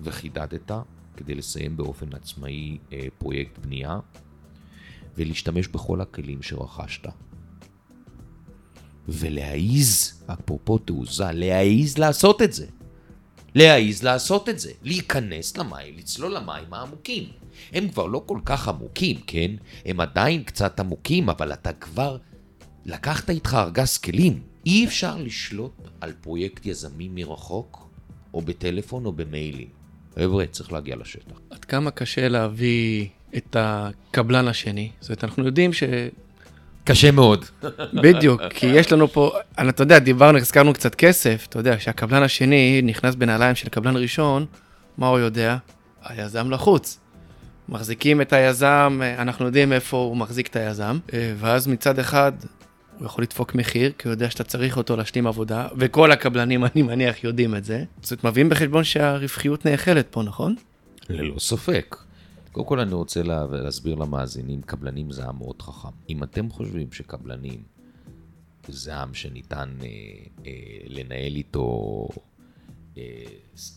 וחידדת כדי לסיים באופן עצמאי אה, פרויקט בנייה, ולהשתמש בכל הכלים שרכשת. ולהעיז, אפרופו תעוזה, להעיז לעשות את זה. להעיז לעשות את זה. להיכנס למים, לצלול למים העמוקים. הם כבר לא כל כך עמוקים, כן? הם עדיין קצת עמוקים, אבל אתה כבר לקחת איתך ארגז כלים. אי אפשר לשלוט על פרויקט יזמי מרחוק, או בטלפון או במיילים. חבר'ה, צריך להגיע לשטח. עד כמה קשה להביא את הקבלן השני? זאת אומרת, אנחנו יודעים ש... קשה מאוד. בדיוק, כי יש לנו פה, אתה יודע, דיברנו, הזכרנו קצת כסף, אתה יודע, כשהקבלן השני נכנס בנעליים של קבלן ראשון, מה הוא יודע? היזם לחוץ. מחזיקים את היזם, אה, אנחנו יודעים איפה הוא מחזיק את היזם, אה, ואז מצד אחד הוא יכול לדפוק מחיר, כי הוא יודע שאתה צריך אותו להשלים עבודה, וכל הקבלנים, [laughs] אני מניח, יודעים את זה. זאת אומרת, מביאים בחשבון שהרווחיות נאכלת פה, נכון? ללא ספק. קודם כל אני רוצה לה, להסביר למאזינים, קבלנים זה עם מאוד חכם. אם אתם חושבים שקבלנים זה עם שניתן אה, אה, לנהל איתו אה,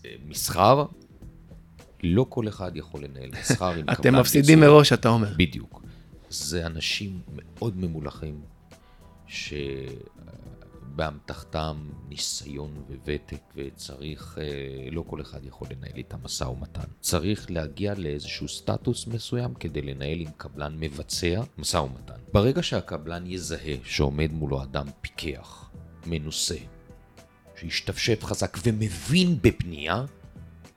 אה, מסחר, לא כל אחד יכול לנהל מסחר עם [laughs] קבלן אתם מפסידים ביצוע. מראש, אתה אומר. בדיוק. זה אנשים מאוד ממולחים, שבאמתחתם ניסיון וותק, וצריך, אה, לא כל אחד יכול לנהל איתם משא ומתן. צריך להגיע לאיזשהו סטטוס מסוים כדי לנהל עם קבלן מבצע משא ומתן. ברגע שהקבלן יזהה שעומד מולו אדם פיקח, מנוסה, שהשתפשף חזק ומבין בבנייה,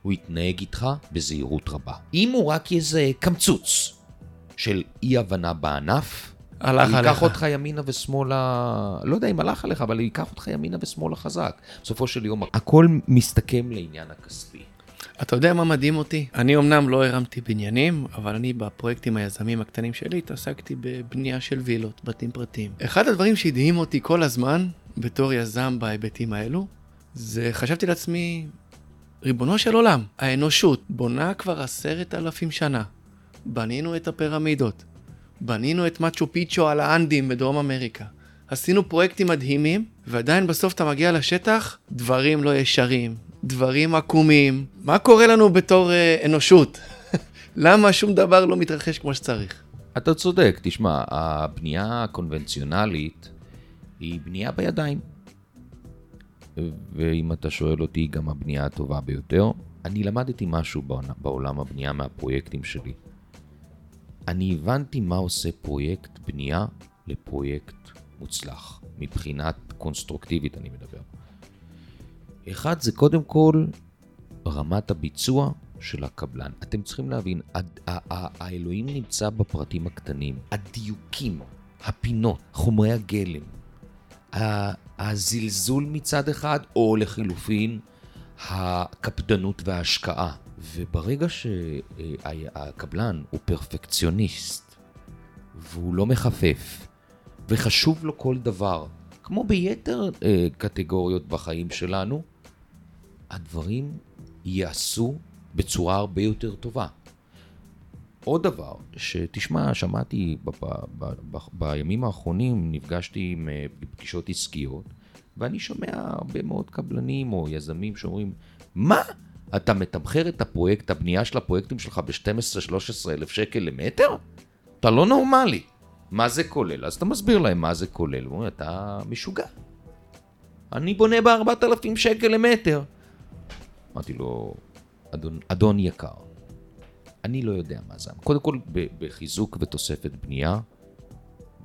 הוא יתנהג איתך בזהירות רבה. אם הוא רק יזהה קמצוץ של אי הבנה בענף, הלך עליך. ייקח אותך ימינה ושמאלה, לא יודע אם הלך עליך, אבל ייקח אותך ימינה ושמאלה חזק. בסופו של יום, הכל מסתכם לעניין הכספי. אתה יודע מה מדהים אותי? אני אמנם לא הרמתי בניינים, אבל אני בפרויקטים היזמים הקטנים שלי התעסקתי בבנייה של וילות, בתים פרטיים. אחד הדברים שהדהים אותי כל הזמן, בתור יזם בהיבטים האלו, זה חשבתי לעצמי, ריבונו של עולם, האנושות בונה כבר עשרת אלפים שנה. בנינו את הפירמידות, בנינו את מאצ'ו פיצ'ו על האנדים בדרום אמריקה. עשינו פרויקטים מדהימים, ועדיין בסוף אתה מגיע לשטח, דברים לא ישרים, דברים עקומים. מה קורה לנו בתור אה, אנושות? [laughs] למה שום דבר לא מתרחש כמו שצריך? אתה צודק, תשמע, הבנייה הקונבנציונלית היא בנייה בידיים. ואם אתה שואל אותי, היא גם הבנייה הטובה ביותר. אני למדתי משהו בעולם הבנייה מהפרויקטים שלי. אני הבנתי מה עושה פרויקט בנייה לפרויקט מוצלח, מבחינת קונסטרוקטיבית אני מדבר. אחד זה קודם כל רמת הביצוע של הקבלן. אתם צריכים להבין, הד- האלוהים נמצא בפרטים הקטנים, הדיוקים, הפינות, חומרי הגלם, הזלזול מצד אחד, או לחילופין, הקפדנות וההשקעה. וברגע שהקבלן הוא פרפקציוניסט, והוא לא מחפף, וחשוב לו כל דבר, כמו ביתר אה, קטגוריות בחיים שלנו, הדברים ייעשו בצורה הרבה יותר טובה. עוד דבר, שתשמע, שמעתי ב- ב- ב- בימים האחרונים, נפגשתי עם אה, פגישות עסקיות, ואני שומע הרבה מאוד קבלנים או יזמים שאומרים, מה? אתה מתמחר את הפרויקט, הבנייה של הפרויקטים שלך ב-12-13 אלף שקל למטר? אתה לא נורמלי. מה זה כולל? אז אתה מסביר להם מה זה כולל. אומרים, אתה משוגע. אני בונה ב-4,000 שקל למטר. אמרתי לו, אדון, אדון יקר, אני לא יודע מה זה. קודם כל, בחיזוק ותוספת בנייה,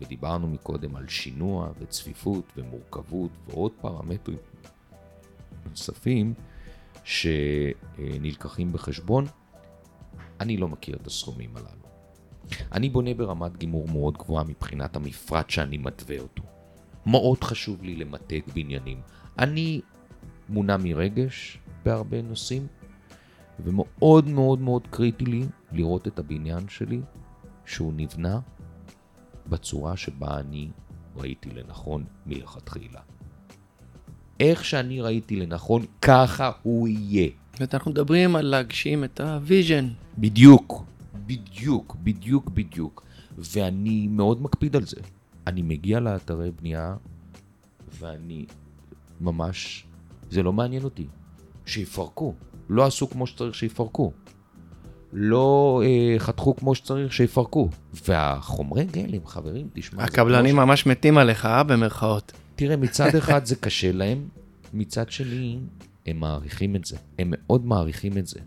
ודיברנו מקודם על שינוע וצפיפות ומורכבות ועוד פרמטרים נוספים שנלקחים בחשבון, אני לא מכיר את הסכומים הללו. אני בונה ברמת גימור מאוד גבוהה מבחינת המפרט שאני מתווה אותו. מאוד חשוב לי למתג בניינים. אני מונע מרגש בהרבה נושאים, ומאוד מאוד מאוד קריטי לי לראות את הבניין שלי שהוא נבנה בצורה שבה אני ראיתי לנכון מלכתחילה. איך שאני ראיתי לנכון, ככה הוא יהיה. אנחנו מדברים על להגשים את ה vision. בדיוק, בדיוק, בדיוק, בדיוק. ואני מאוד מקפיד על זה. אני מגיע לאתרי בנייה, ואני ממש, זה לא מעניין אותי. שיפרקו. לא עשו כמו שצריך שיפרקו. לא אה, חתכו כמו שצריך שיפרקו. והחומרי גלם, חברים, תשמע, הקבלנים ממש מתים עליך, אה? במרכאות. תראה, מצד אחד זה קשה להם, מצד שני, הם מעריכים את זה. הם מאוד מעריכים את זה.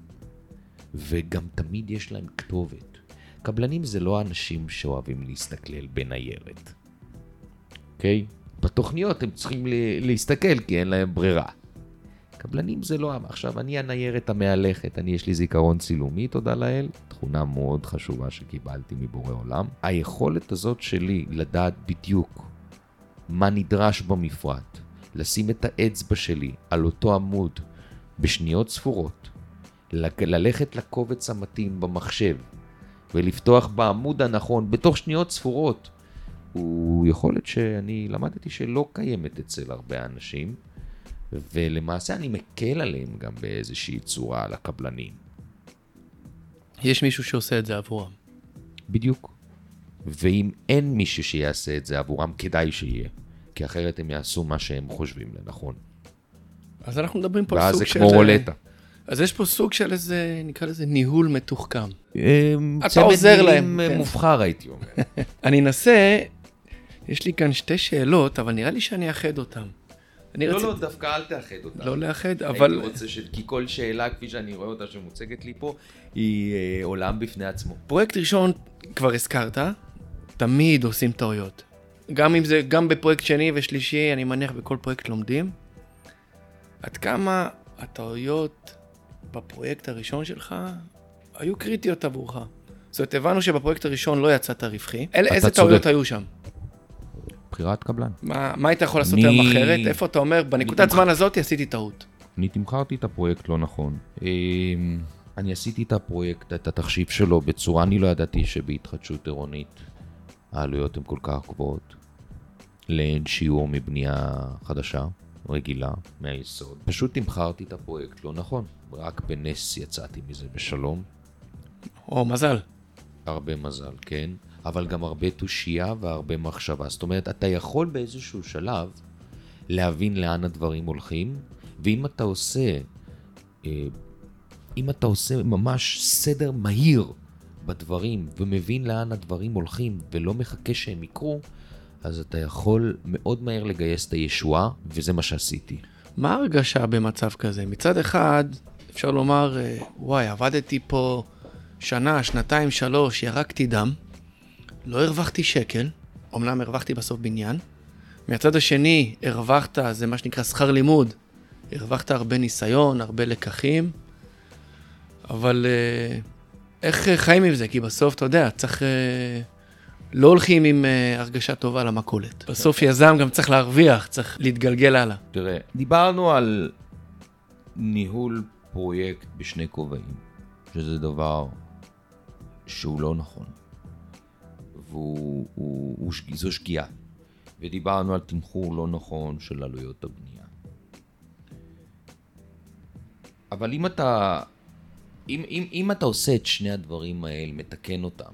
וגם תמיד יש להם כתובת. קבלנים זה לא אנשים שאוהבים להסתכלל בניירת. אוקיי? בתוכניות הם צריכים להסתכל כי אין להם ברירה. קבלנים זה לא... עכשיו, אני הניירת המהלכת, אני יש לי זיכרון צילומי, תודה לאל, תכונה מאוד חשובה שקיבלתי מבורא עולם. היכולת הזאת שלי לדעת בדיוק מה נדרש במפרט, לשים את האצבע שלי על אותו עמוד בשניות ספורות, ללכת לקובץ המתאים במחשב ולפתוח בעמוד הנכון בתוך שניות ספורות, הוא יכולת שאני למדתי שלא קיימת אצל הרבה אנשים, ולמעשה אני מקל עליהם גם באיזושהי צורה על הקבלנים. יש מישהו שעושה את זה עבורם. בדיוק. ואם אין מישהו שיעשה את זה עבורם, כדאי שיהיה. כי אחרת הם יעשו מה שהם חושבים לנכון. אז אנחנו מדברים פה על ואז סוג זה של... כמו רולטה. אז יש פה סוג של איזה, נקרא לזה ניהול מתוחכם. אתה אתה עוזר להם, צמד מילים כן. מובחר הייתי אומר. [laughs] אני אנסה, יש לי כאן שתי שאלות, אבל נראה לי שאני אאחד אותן. אני לא, לא, דווקא אל תאחד אותה. לא לאחד, אבל... הייתי רוצה ש... כי כל שאלה, כפי שאני רואה אותה שמוצגת לי פה, היא אה, עולם בפני עצמו. פרויקט ראשון, כבר הזכרת, תמיד עושים טעויות. גם אם זה, גם בפרויקט שני ושלישי, אני מניח בכל פרויקט לומדים. עד כמה הטעויות בפרויקט הראשון שלך היו קריטיות עבורך? זאת אומרת, הבנו שבפרויקט הראשון לא יצאת רווחי. אל, איזה צודק. טעויות היו שם? בחירת קבלן. מה, מה היית יכול לעשות אני- היום אחרת? איפה אתה אומר, בנקודת אני- זמן הזאת עשיתי טעות. אני תמכרתי את הפרויקט לא נכון. אה, אני עשיתי את הפרויקט, את התחשיב שלו, בצורה, אני לא ידעתי שבהתחדשות עירונית העלויות הן כל כך גבוהות. לאין שיעור מבנייה חדשה, רגילה, מהיסוד. פשוט תמכרתי את הפרויקט לא נכון. רק בנס יצאתי מזה בשלום. או, מזל. הרבה מזל, כן, אבל גם הרבה תושייה והרבה מחשבה. זאת אומרת, אתה יכול באיזשהו שלב להבין לאן הדברים הולכים, ואם אתה עושה, אה, אם אתה עושה ממש סדר מהיר בדברים, ומבין לאן הדברים הולכים, ולא מחכה שהם יקרו, אז אתה יכול מאוד מהר לגייס את הישועה, וזה מה שעשיתי. מה ההרגשה במצב כזה? מצד אחד, אפשר לומר, אה, וואי, עבדתי פה שנה, שנתיים, שלוש, ירקתי דם, לא הרווחתי שקל, אמנם הרווחתי בסוף בניין. מהצד השני, הרווחת, זה מה שנקרא שכר לימוד, הרווחת הרבה ניסיון, הרבה לקחים, אבל אה, איך אה, חיים עם זה? כי בסוף, אתה יודע, צריך... אה, לא הולכים עם אה, הרגשה טובה למכולת. בסוף יזם גם צריך להרוויח, צריך להתגלגל הלאה. תראה, דיברנו על ניהול פרויקט בשני כובעים, שזה דבר שהוא לא נכון, והוא, הוא, שגיאה. ודיברנו על תמחור לא נכון של עלויות הבנייה. אבל אם אתה, אם, אם, אם אתה עושה את שני הדברים האלה, מתקן אותם,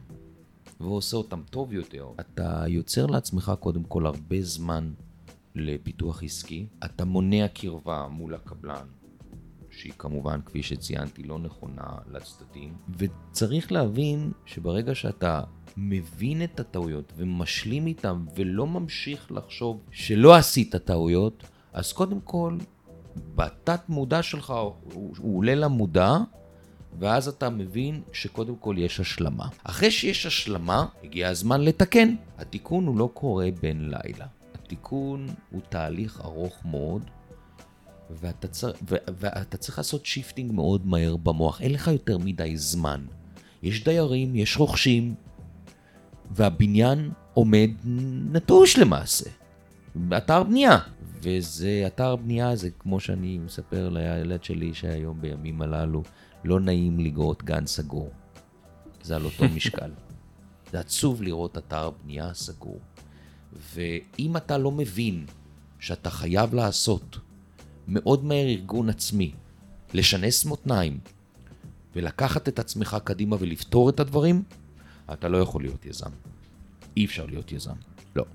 ועושה אותם טוב יותר, אתה יוצר לעצמך קודם כל הרבה זמן לפיתוח עסקי, אתה מונע קרבה מול הקבלן, שהיא כמובן, כפי שציינתי, לא נכונה לצדדים, וצריך להבין שברגע שאתה מבין את הטעויות ומשלים איתם ולא ממשיך לחשוב שלא עשית טעויות, אז קודם כל, בתת מודע שלך הוא, הוא עולה למודע, ואז אתה מבין שקודם כל יש השלמה. אחרי שיש השלמה, הגיע הזמן לתקן. התיקון הוא לא קורה בן לילה. התיקון הוא תהליך ארוך מאוד, ואתה, צר... ו... ואתה צריך לעשות shifting מאוד מהר במוח. אין לך יותר מדי זמן. יש דיירים, יש רוכשים, והבניין עומד נטוש למעשה. אתר בנייה. וזה אתר בנייה, זה כמו שאני מספר לילד שלי שהיום בימים הללו, לא נעים לראות גן סגור. זה על אותו משקל. זה עצוב לראות אתר בנייה סגור. ואם אתה לא מבין שאתה חייב לעשות מאוד מהר ארגון עצמי, לשנס מותניים ולקחת את עצמך קדימה ולפתור את הדברים, אתה לא יכול להיות יזם. אי אפשר להיות יזם. לא.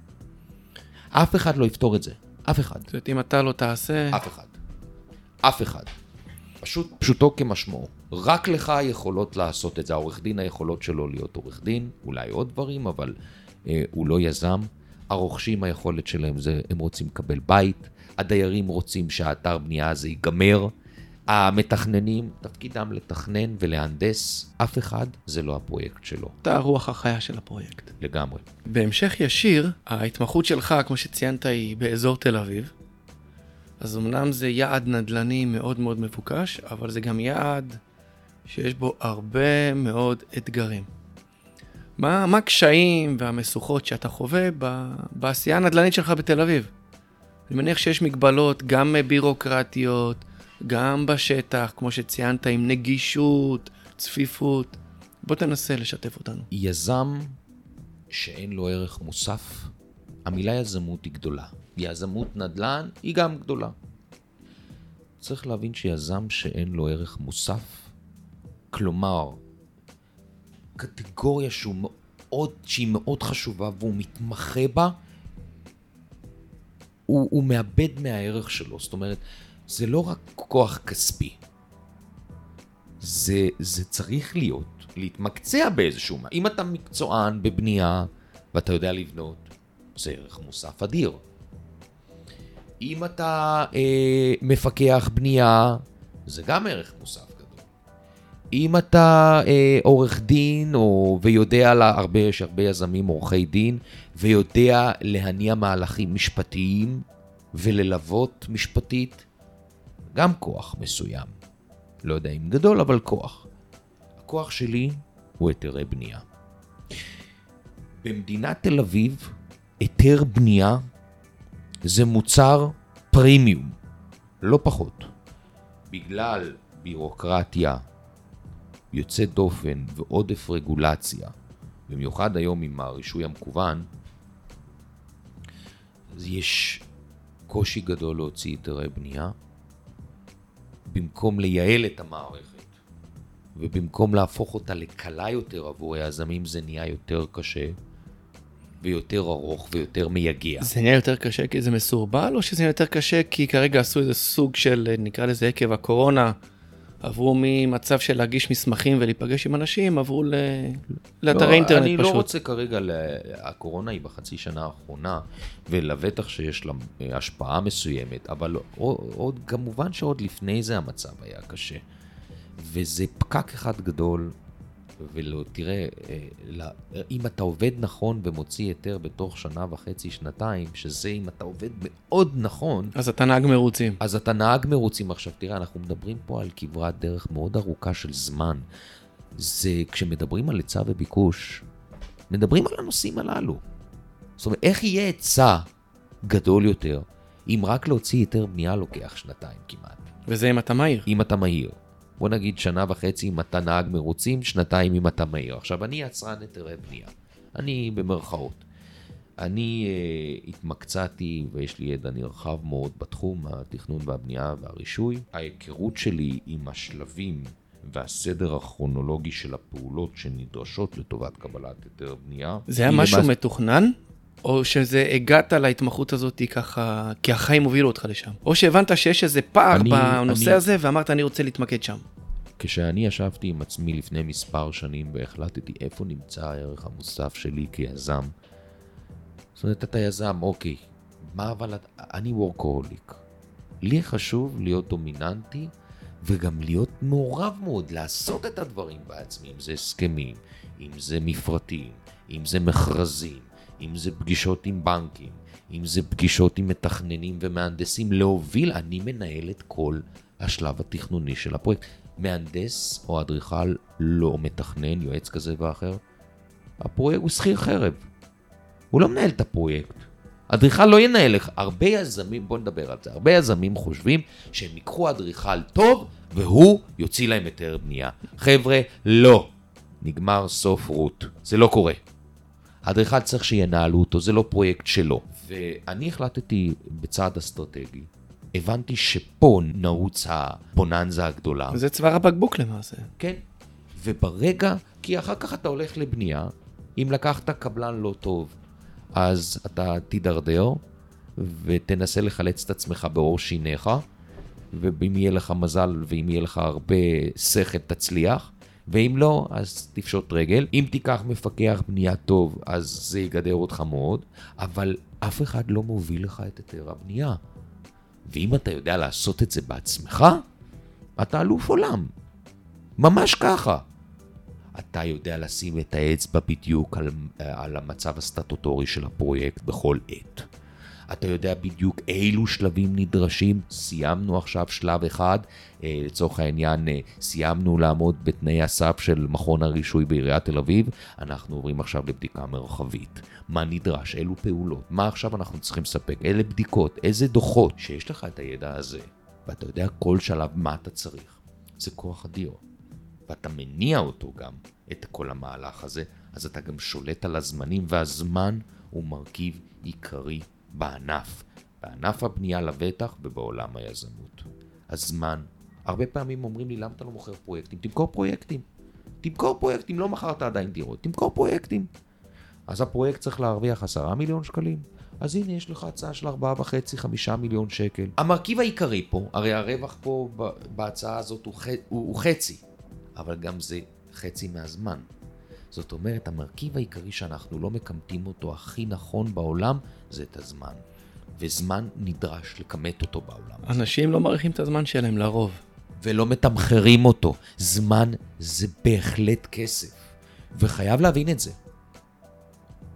אף אחד לא יפתור את זה. אף אחד. זאת אומרת, אם אתה לא תעשה... אף אחד. אף אחד. פשוט, פשוטו כמשמעו. רק לך יכולות לעשות את זה. העורך דין היכולות שלו להיות עורך דין, אולי עוד דברים, אבל אה, הוא לא יזם. הרוכשים היכולת שלהם זה, הם רוצים לקבל בית. הדיירים רוצים שהאתר בנייה הזה ייגמר. המתכננים, תפקידם לתכנן ולהנדס. אף אחד זה לא הפרויקט שלו. אתה הרוח החיה של הפרויקט. לגמרי. בהמשך ישיר, ההתמחות שלך, כמו שציינת, היא באזור תל אביב. אז אמנם זה יעד נדל"ני מאוד מאוד מבוקש, אבל זה גם יעד שיש בו הרבה מאוד אתגרים. מה, הקשיים והמשוכות שאתה חווה בעשייה הנדל"נית שלך בתל אביב? אני מניח שיש מגבלות גם בירוקרטיות, גם בשטח, כמו שציינת, עם נגישות, צפיפות. בוא תנסה לשתף אותנו. יזם שאין לו ערך מוסף, המילה יזמות היא גדולה. יזמות נדל"ן היא גם גדולה. צריך להבין שיזם שאין לו ערך מוסף, כלומר, קטגוריה שהוא מאוד, שהיא מאוד חשובה והוא מתמחה בה, הוא, הוא מאבד מהערך שלו. זאת אומרת, זה לא רק כוח כספי. זה, זה צריך להיות, להתמקצע באיזשהו... אם אתה מקצוען בבנייה ואתה יודע לבנות, זה ערך מוסף אדיר. אם אתה אה, מפקח בנייה, זה גם ערך מוסף גדול. אם אתה אה, עורך דין, או, ויודע, לה, הרבה, יש הרבה יזמים עורכי דין, ויודע להניע מהלכים משפטיים וללוות משפטית, גם כוח מסוים. לא יודע אם גדול, אבל כוח. הכוח שלי הוא היתרי בנייה. במדינת תל אביב, היתר בנייה זה מוצר פרימיום, לא פחות. בגלל בירוקרטיה יוצאת דופן ועודף רגולציה, במיוחד היום עם הרישוי המקוון, אז יש קושי גדול להוציא היתרי בנייה, במקום לייעל את המערכת, ובמקום להפוך אותה לקלה יותר עבור היזמים, זה נהיה יותר קשה. ויותר ארוך ויותר מייגע. זה נהיה יותר קשה כי זה מסורבל, או שזה נהיה יותר קשה כי כרגע עשו איזה סוג של, נקרא לזה עקב הקורונה, עברו ממצב של להגיש מסמכים ולהיפגש עם אנשים, עברו ל... לאתרי לא, אינטרנט אני פשוט. לא רוצה כרגע, ל... הקורונה היא בחצי שנה האחרונה, ולבטח שיש לה אה, השפעה מסוימת, אבל עוד, כמובן שעוד לפני זה המצב היה קשה. וזה פקק אחד גדול ולא, תראה, אה, אם אתה עובד נכון ומוציא היתר בתוך שנה וחצי, שנתיים, שזה אם אתה עובד מאוד נכון... אז אתה נהג מרוצים. אז אתה נהג מרוצים. עכשיו, תראה, אנחנו מדברים פה על כברת דרך מאוד ארוכה של זמן. זה, כשמדברים על היצע וביקוש, מדברים על הנושאים הללו. זאת אומרת, איך יהיה היצע גדול יותר, אם רק להוציא היתר בנייה לוקח שנתיים כמעט? וזה אם אתה מהיר. אם אתה מהיר. בוא נגיד שנה וחצי אם אתה נהג מרוצים, שנתיים אם אתה מהיר. עכשיו, אני יצרן היתרי בנייה. אני במרכאות. אני uh, התמקצעתי ויש לי ידע נרחב מאוד בתחום התכנון והבנייה והרישוי. ההיכרות שלי עם השלבים והסדר הכרונולוגי של הפעולות שנדרשות לטובת קבלת היתר בנייה. זה היה משהו למס... מתוכנן? או שזה הגעת להתמחות הזאת ככה, כי החיים הובילו אותך לשם? או שהבנת שיש איזה פער אני, בנושא אני... הזה ואמרת אני רוצה להתמקד שם? כשאני ישבתי עם עצמי לפני מספר שנים והחלטתי איפה נמצא הערך המוסף שלי כיזם, זאת אומרת, אתה יזם, אוקיי, מה אבל... אני וורקהוליק. לי חשוב להיות דומיננטי וגם להיות מעורב מאוד, לעשות את הדברים בעצמי, אם זה הסכמים, אם זה מפרטים, אם זה מכרזים, אם זה פגישות עם בנקים, אם זה פגישות עם מתכננים ומהנדסים, להוביל, אני מנהל את כל השלב התכנוני של הפרויקט. מהנדס או אדריכל לא מתכנן, יועץ כזה ואחר, הפרויקט הוא שכיר חרב. הוא לא מנהל את הפרויקט. אדריכל לא ינהל לך. הרבה יזמים, בוא נדבר על זה, הרבה יזמים חושבים שהם ייקחו אדריכל טוב והוא יוציא להם היתר בנייה. חבר'ה, לא. נגמר סוף רות. זה לא קורה. האדריכל צריך שינהלו אותו, זה לא פרויקט שלו. ואני החלטתי בצעד אסטרטגי, הבנתי שפה נעוץ הבוננזה הגדולה. זה צוואר הבקבוק למעשה. כן. וברגע, כי אחר כך אתה הולך לבנייה, אם לקחת קבלן לא טוב, אז אתה תידרדר ותנסה לחלץ את עצמך בעור שיניך, ואם יהיה לך מזל ואם יהיה לך הרבה שכל תצליח, ואם לא, אז תפשוט רגל. אם תיקח מפקח בנייה טוב, אז זה יגדר אותך מאוד, אבל אף אחד לא מוביל לך את היתר הבנייה. ואם אתה יודע לעשות את זה בעצמך, אתה אלוף עולם. ממש ככה. אתה יודע לשים את האצבע בדיוק על, על המצב הסטטוטורי של הפרויקט בכל עת. אתה יודע בדיוק אילו שלבים נדרשים. סיימנו עכשיו שלב אחד, אה, לצורך העניין אה, סיימנו לעמוד בתנאי הסף של מכון הרישוי בעיריית תל אביב, אנחנו עוברים עכשיו לבדיקה מרחבית. מה נדרש, אילו פעולות, מה עכשיו אנחנו צריכים לספק, אילו בדיקות, איזה דוחות, שיש לך את הידע הזה, ואתה יודע כל שלב מה אתה צריך. זה כוח אדיר. ואתה מניע אותו גם, את כל המהלך הזה, אז אתה גם שולט על הזמנים, והזמן הוא מרכיב עיקרי בענף, בענף הבנייה לבטח ובעולם היזמות. הזמן. הרבה פעמים אומרים לי, למה אתה לא מוכר פרויקטים? תמכור פרויקטים. תמכור פרויקטים, לא מכרת עדיין דירות, תמכור פרויקטים. אז הפרויקט צריך להרוויח עשרה מיליון שקלים. אז הנה, יש לך הצעה של ארבעה וחצי, חמישה מיליון שקל. המרכיב העיקרי פה, הרי הרווח פה בהצעה הזאת הוא, ח... הוא, הוא חצי. אבל גם זה חצי מהזמן. זאת אומרת, המרכיב העיקרי שאנחנו לא מקמטים אותו הכי נכון בעולם, זה את הזמן. וזמן נדרש לכמת אותו בעולם. אנשים לא מעריכים את הזמן שלהם לרוב. ולא מתמחרים אותו. זמן זה בהחלט כסף, וחייב להבין את זה.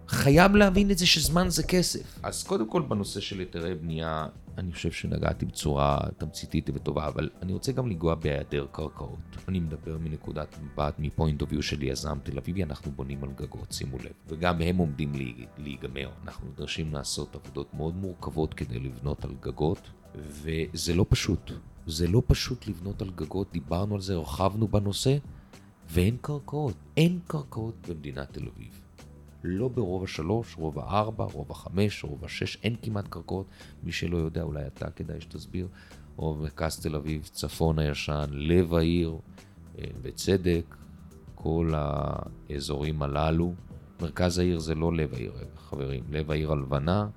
חייב להבין את זה שזמן זה כסף. אז קודם כל בנושא של היתרי בנייה, אני חושב שנגעתי בצורה תמציתית וטובה, אבל אני רוצה גם לנגוע בהיעדר קרקעות. אני מדבר מנקודת מבט, מפוינט אוף יו של יזם תל אביבי, אנחנו בונים על גגות, שימו לב. וגם הם עומדים להיגמר. אנחנו נדרשים לעשות עבודות מאוד מורכבות כדי לבנות על גגות, וזה לא פשוט. זה לא פשוט לבנות על גגות, דיברנו על זה, הרחבנו בנושא, ואין קרקעות. אין קרקעות במדינת תל אביב. לא ברובע שלוש, רובע ארבע, רובע חמש, רובע שש, אין כמעט קרקעות. מי שלא יודע, אולי אתה כדאי שתסביר. או מרכז תל אביב, צפון הישן, לב העיר, אה, בצדק, כל האזורים הללו. מרכז העיר זה לא לב העיר, חברים. לב העיר הלבנה,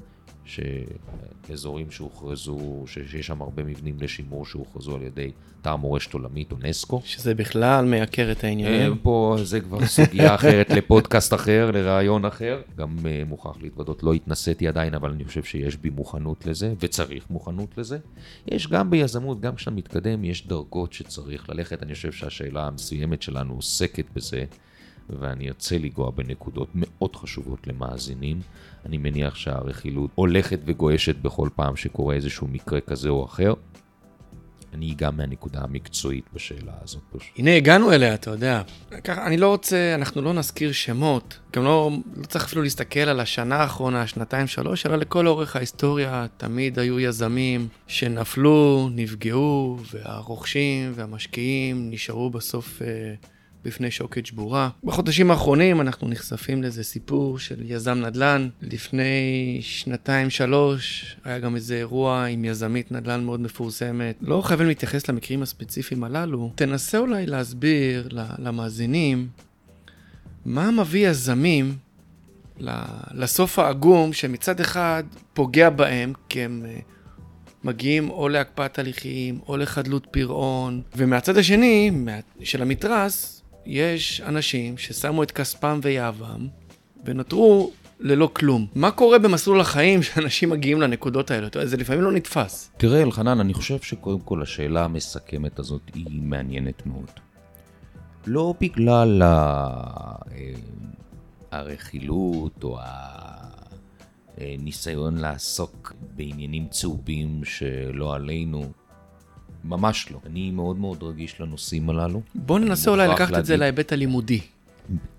שאזורים שהוכרזו, שיש שם הרבה מבנים לשימור שהוכרזו על ידי אתר מורשת עולמית, אונסקו. שזה בכלל מייקר את העניינים. פה זה כבר סוגיה אחרת לפודקאסט אחר, לרעיון אחר. גם uh, מוכרח להתוודות, לא התנסיתי עדיין, אבל אני חושב שיש בי מוכנות לזה, וצריך מוכנות לזה. יש גם ביזמות, גם כשאתה מתקדם, יש דרגות שצריך ללכת. אני חושב שהשאלה המסוימת שלנו עוסקת בזה. ואני ארצה לנגוע בנקודות מאוד חשובות למאזינים. אני מניח שהרכילות הולכת וגועשת בכל פעם שקורה איזשהו מקרה כזה או אחר. אני אגע מהנקודה המקצועית בשאלה הזאת. הנה, הגענו אליה, אתה יודע. ככה, אני לא רוצה, אנחנו לא נזכיר שמות, גם לא, לא צריך אפילו להסתכל על השנה האחרונה, שנתיים, שלוש, אלא לכל אורך ההיסטוריה תמיד היו יזמים שנפלו, נפגעו, והרוכשים והמשקיעים נשארו בסוף... אה, בפני שוקת שבורה. בחודשים האחרונים אנחנו נחשפים לאיזה סיפור של יזם נדל"ן. לפני שנתיים-שלוש היה גם איזה אירוע עם יזמית נדל"ן מאוד מפורסמת. לא חייבים להתייחס למקרים הספציפיים הללו. תנסה אולי להסביר למאזינים מה מביא יזמים לסוף העגום שמצד אחד פוגע בהם כי הם אה, מגיעים או להקפאת הליכים או לחדלות פירעון, ומהצד השני, של המתרס, יש אנשים ששמו את כספם ויהבם ונותרו ללא כלום. מה קורה במסלול החיים [laughs] שאנשים מגיעים לנקודות האלה? זה לפעמים לא נתפס. תראה, אלחנן, אני חושב שקודם כל השאלה המסכמת הזאת היא מעניינת מאוד. לא בגלל ה... אה, הרכילות או הניסיון לעסוק בעניינים צהובים שלא עלינו, ממש לא. אני מאוד מאוד רגיש לנושאים הללו. בוא ננסה אולי לקחת להגיד... את זה להיבט הלימודי.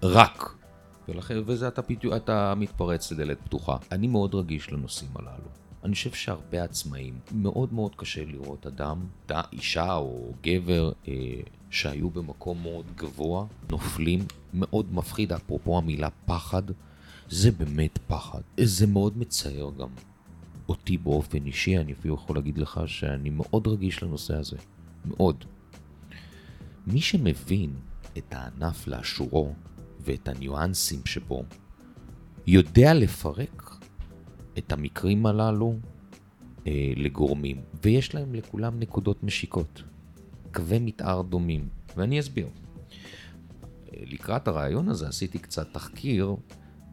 רק. ולכן, וזה אתה, פתאום, אתה מתפרץ לדלת פתוחה. אני מאוד רגיש לנושאים הללו. אני חושב שהרבה עצמאים, מאוד מאוד קשה לראות אדם, אישה או גבר, אה, שהיו במקום מאוד גבוה, נופלים, מאוד מפחיד, אפרופו המילה פחד, זה באמת פחד. זה מאוד מצער גם. אותי באופן אישי, אני אפילו יכול להגיד לך שאני מאוד רגיש לנושא הזה. מאוד. מי שמבין את הענף לאשורו ואת הניואנסים שבו, יודע לפרק את המקרים הללו אה, לגורמים, ויש להם לכולם נקודות משיקות, קווי מתאר דומים, ואני אסביר. אה, לקראת הרעיון הזה עשיתי קצת תחקיר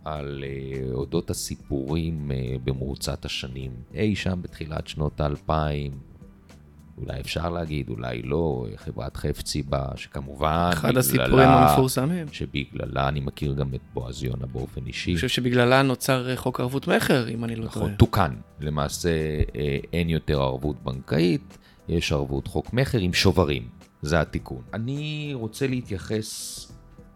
על uh, אודות הסיפורים uh, במרוצת השנים. אי שם בתחילת שנות האלפיים, אולי אפשר להגיד, אולי לא, חברת חפציבה, שכמובן, אחד בגללה, הסיפורים המפורסמים. שבגללה אני מכיר גם את בועז יונה באופן אישי. אני חושב שבגללה נוצר אה, חוק ערבות מכר, אם אני לא נכון, טועה. נכון, תוקן. למעשה אין יותר ערבות בנקאית, יש ערבות חוק מכר עם שוברים. זה התיקון. אני רוצה להתייחס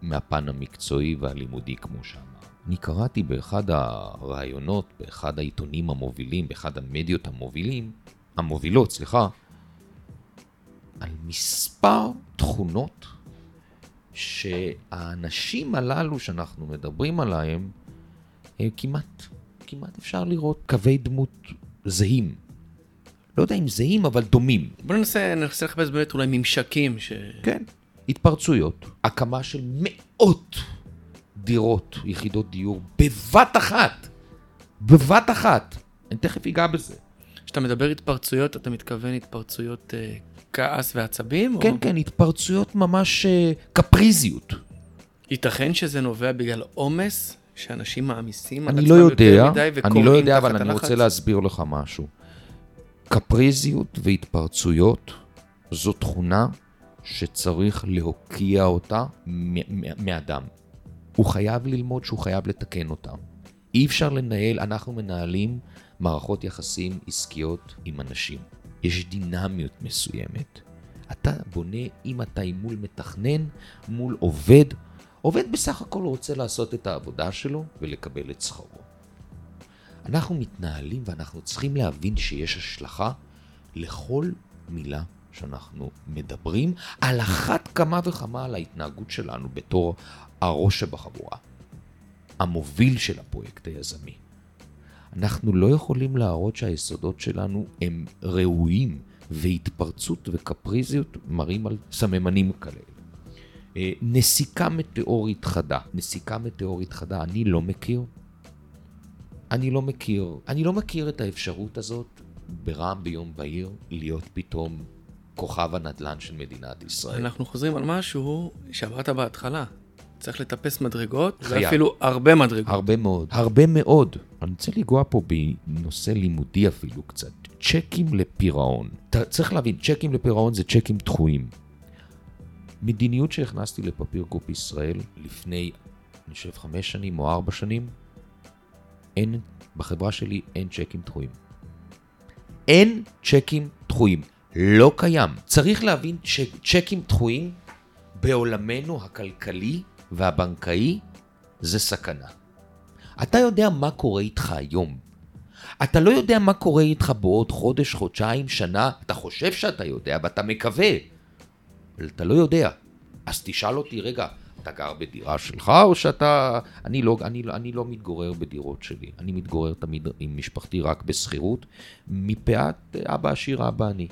מהפן המקצועי והלימודי, כמו שאמרתי. אני קראתי באחד הראיונות, באחד העיתונים המובילים, באחד המדיות המובילים, המובילות, סליחה, על מספר תכונות שהאנשים הללו שאנחנו מדברים עליהם, הם כמעט, כמעט אפשר לראות קווי דמות זהים. לא יודע אם זהים, אבל דומים. בוא ננסה, ננסה לחפש באמת אולי ממשקים ש... כן, התפרצויות, הקמה של מאות דירות, יחידות דיור, בבת אחת. בבת אחת. אני תכף אגע בזה. כשאתה מדבר התפרצויות, אתה מתכוון התפרצויות אה, כעס ועצבים? כן, או... כן, התפרצויות ממש אה, קפריזיות. ייתכן שזה נובע בגלל עומס, שאנשים מעמיסים על אני עצמם לא יותר יודע, מדי אני וקוראים לא יודע, תחת אבל אני הלחץ? רוצה להסביר לך משהו. קפריזיות והתפרצויות זו תכונה שצריך להוקיע אותה מאדם. הוא חייב ללמוד שהוא חייב לתקן אותה. אי אפשר לנהל, אנחנו מנהלים מערכות יחסים עסקיות עם אנשים. יש דינמיות מסוימת. אתה בונה, אם אתה עם מול מתכנן, מול עובד, עובד בסך הכל רוצה לעשות את העבודה שלו ולקבל את שכרו. אנחנו מתנהלים ואנחנו צריכים להבין שיש השלכה לכל מילה שאנחנו מדברים, על אחת כמה וכמה על ההתנהגות שלנו בתור הראש שבחבורה, המוביל של הפרויקט היזמי. אנחנו לא יכולים להראות שהיסודות שלנו הם ראויים, והתפרצות וקפריזיות מראים על סממנים כאלה. אה, נסיקה מטאורית חדה. נסיקה מטאורית חדה, אני לא מכיר. אני לא מכיר. אני לא מכיר את האפשרות הזאת ברעם ביום בהיר להיות פתאום כוכב הנדל"ן של מדינת ישראל. אנחנו חוזרים על משהו שאמרת בהתחלה. צריך לטפס מדרגות, חייב. ואפילו הרבה מדרגות. הרבה מאוד. הרבה מאוד. אני רוצה לנגוע פה בנושא לימודי אפילו קצת. צ'קים לפירעון. אתה צריך להבין, צ'קים לפירעון זה צ'קים דחויים. מדיניות שהכנסתי לפפיר גרופ ישראל לפני, אני חושב, חמש שנים או ארבע שנים, אין, בחברה שלי אין צ'קים דחויים. אין צ'קים דחויים. לא קיים. צריך להבין שצ'קים דחויים בעולמנו הכלכלי והבנקאי זה סכנה. אתה יודע מה קורה איתך היום. אתה לא יודע מה קורה איתך בעוד חודש, חודשיים, שנה. אתה חושב שאתה יודע ואתה מקווה. אבל אתה לא יודע. אז תשאל אותי, רגע, אתה גר בדירה שלך או שאתה... אני לא, אני, לא- אני לא מתגורר בדירות שלי. אני מתגורר תמיד עם משפחתי רק בשכירות, מפאת אבא עשיר אבא אני.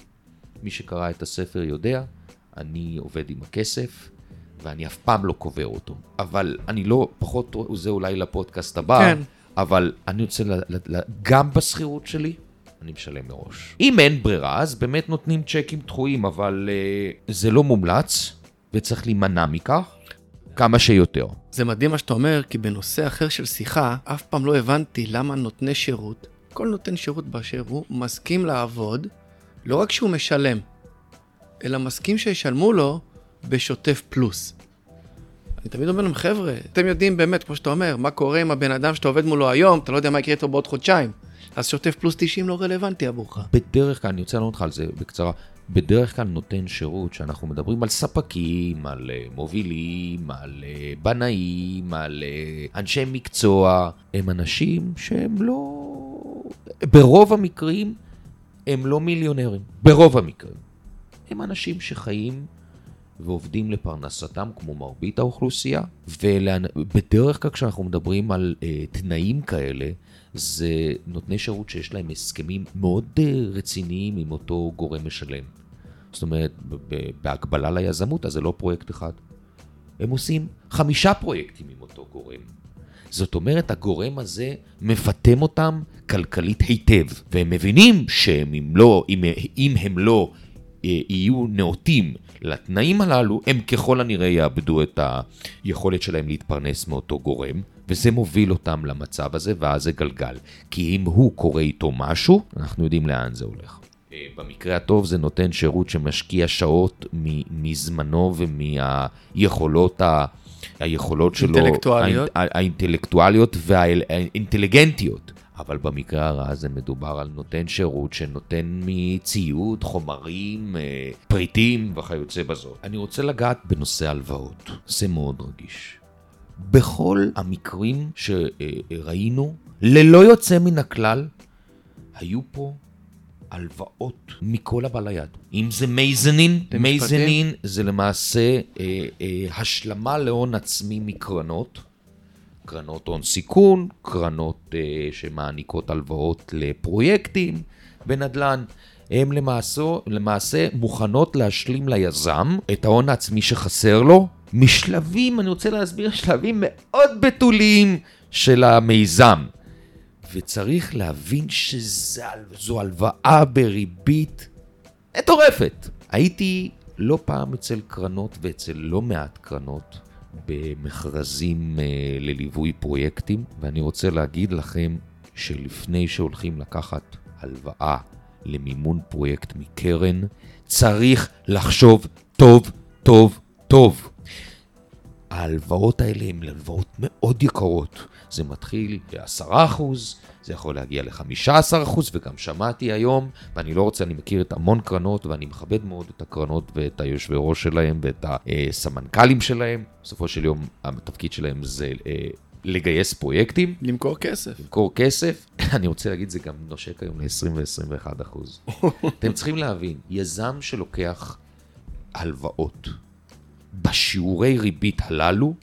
מי שקרא את הספר יודע, אני עובד עם הכסף, ואני אף פעם לא קובר אותו. אבל אני לא, פחות, זה אולי לפודקאסט הבא, כן. אבל אני רוצה, ל, ל, ל, גם בשכירות שלי, אני משלם מראש. אם אין ברירה, אז באמת נותנים צ'קים דחויים, אבל uh, זה לא מומלץ, וצריך להימנע מכך כמה שיותר. זה מדהים מה שאתה אומר, כי בנושא אחר של שיחה, אף פעם לא הבנתי למה נותני שירות, כל נותן שירות באשר הוא, מסכים לעבוד, לא רק שהוא משלם, אלא מסכים שישלמו לו בשוטף פלוס. אני תמיד אומר להם, חבר'ה, אתם יודעים באמת, כמו שאתה אומר, מה קורה עם הבן אדם שאתה עובד מולו היום, אתה לא יודע מה יקרה איתו בעוד חודשיים. אז שוטף פלוס 90 לא רלוונטי עבורך. בדרך כלל, אני רוצה לענות לך על זה בקצרה, בדרך כלל נותן שירות שאנחנו מדברים על ספקים, על אה, מובילים, על אה, בנאים, על אה, אנשי מקצוע, הם אנשים שהם לא... ברוב המקרים הם לא מיליונרים, ברוב המקרים. הם אנשים שחיים ועובדים לפרנסתם כמו מרבית האוכלוסייה, ובדרך כלל כשאנחנו מדברים על אה, תנאים כאלה, זה נותני שירות שיש להם הסכמים מאוד אה, רציניים עם אותו גורם משלם. זאת אומרת, בהקבלה ליזמות, אז זה לא פרויקט אחד. הם עושים חמישה פרויקטים עם אותו גורם. זאת אומרת, הגורם הזה מפטם אותם כלכלית היטב, והם מבינים שהם אם לא, אם, אם הם לא אה, יהיו נאותים לתנאים הללו, הם ככל הנראה יאבדו את היכולת שלהם להתפרנס מאותו גורם, וזה מוביל אותם למצב הזה, ואז זה גלגל. כי אם הוא קורה איתו משהו, אנחנו יודעים לאן זה הולך. אה, במקרה הטוב זה נותן שירות שמשקיע שעות מזמנו ומהיכולות ה... היכולות שלו, אינטלקטואליות. האינ- האינטלקטואליות והאינטליגנטיות. אבל במקרה הרע זה מדובר על נותן שירות שנותן מציוד, חומרים, אה, פריטים וכיוצא בזאת. אני רוצה לגעת בנושא הלוואות, זה מאוד רגיש. בכל המקרים שראינו, ללא יוצא מן הכלל, היו פה הלוואות מכל הבא ליד. אם זה מייזנין, מייזנין זה למעשה אה, אה, השלמה להון עצמי מקרנות. קרנות הון סיכון, קרנות אה, שמעניקות הלוואות לפרויקטים בנדל"ן. הן למעשה, למעשה מוכנות להשלים ליזם את ההון העצמי שחסר לו, משלבים, אני רוצה להסביר, שלבים מאוד בתוליים של המיזם. וצריך להבין שזו הלוואה בריבית מטורפת. הייתי לא פעם אצל קרנות ואצל לא מעט קרנות במכרזים אה, לליווי פרויקטים, ואני רוצה להגיד לכם שלפני שהולכים לקחת הלוואה למימון פרויקט מקרן, צריך לחשוב טוב, טוב, טוב. ההלוואות האלה הן הלוואות מאוד יקרות. זה מתחיל ב-10%, זה יכול להגיע ל-15%, וגם שמעתי היום, ואני לא רוצה, אני מכיר את המון קרנות, ואני מכבד מאוד את הקרנות ואת היושבי ראש שלהם ואת הסמנכ"לים שלהם. בסופו של יום, התפקיד שלהם זה אה, לגייס פרויקטים. למכור כסף. למכור כסף. [laughs] אני רוצה להגיד, זה גם נושק היום ל-20 ו-21 אחוז. אתם צריכים להבין, יזם שלוקח הלוואות בשיעורי ריבית הללו,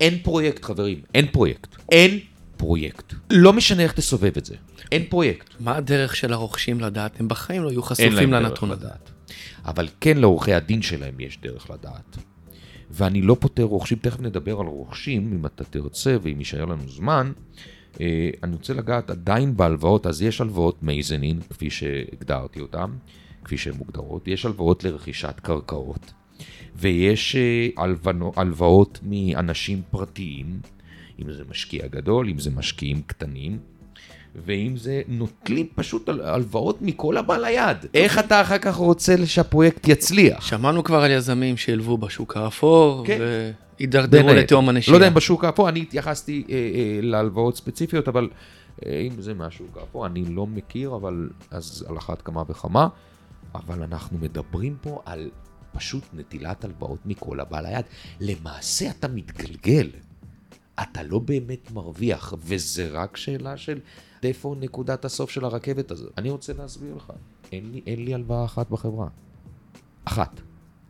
אין פרויקט, חברים, אין פרויקט. אין פרויקט. לא משנה איך תסובב את זה, אין פרויקט. מה הדרך של הרוכשים לדעת? הם בחיים לא יהיו חשופים לנתון הזה. אבל כן לעורכי הדין שלהם יש דרך לדעת. ואני לא פותר רוכשים, תכף נדבר על רוכשים, אם אתה תרצה ואם יישאר לנו זמן. אה, אני רוצה לגעת עדיין בהלוואות, אז יש הלוואות מייזנין, כפי שהגדרתי אותן, כפי שהן מוגדרות, יש הלוואות לרכישת קרקעות, ויש אה, הלוואות מאנשים פרטיים, אם זה משקיע גדול, אם זה משקיעים קטנים, ואם זה נוטלים פשוט הלוואות מכל הבא ליד. איך אתה אחר כך רוצה שהפרויקט יצליח? שמענו כבר על יזמים שהלוו בשוק האפור, כן. והידרדרו לתהום הנשייה. לא יודע אם בשוק האפור, אני התייחסתי אה, אה, להלוואות ספציפיות, אבל אה, אם זה מהשוק האפור, אני לא מכיר, אבל אז על אחת כמה וכמה. אבל אנחנו מדברים פה על פשוט נטילת הלוואות מכל הבא ליד. למעשה אתה מתגלגל. אתה לא באמת מרוויח, וזה רק שאלה של איפה נקודת הסוף של הרכבת הזאת. אני רוצה להסביר לך, אין לי, אין לי הלוואה אחת בחברה. אחת.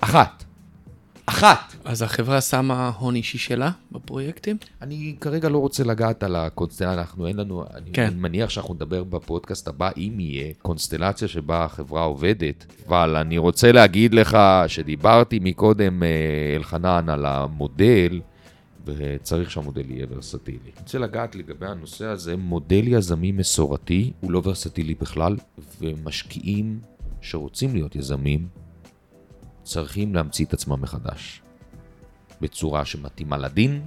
אחת. אחת. אז החברה שמה הון אישי שלה בפרויקטים? אני כרגע לא רוצה לגעת על הקונסטלציה, אנחנו אין לנו, אני כן. מניח שאנחנו נדבר בפודקאסט הבא, אם יהיה קונסטלציה שבה החברה עובדת, אבל אני רוצה להגיד לך שדיברתי מקודם, אה, אלחנן, על המודל. וצריך שהמודל יהיה ורסטילי. אני רוצה לגעת לגבי הנושא הזה, מודל יזמי מסורתי הוא לא ורסטילי בכלל, ומשקיעים שרוצים להיות יזמים צריכים להמציא את עצמם מחדש. בצורה שמתאימה לדין,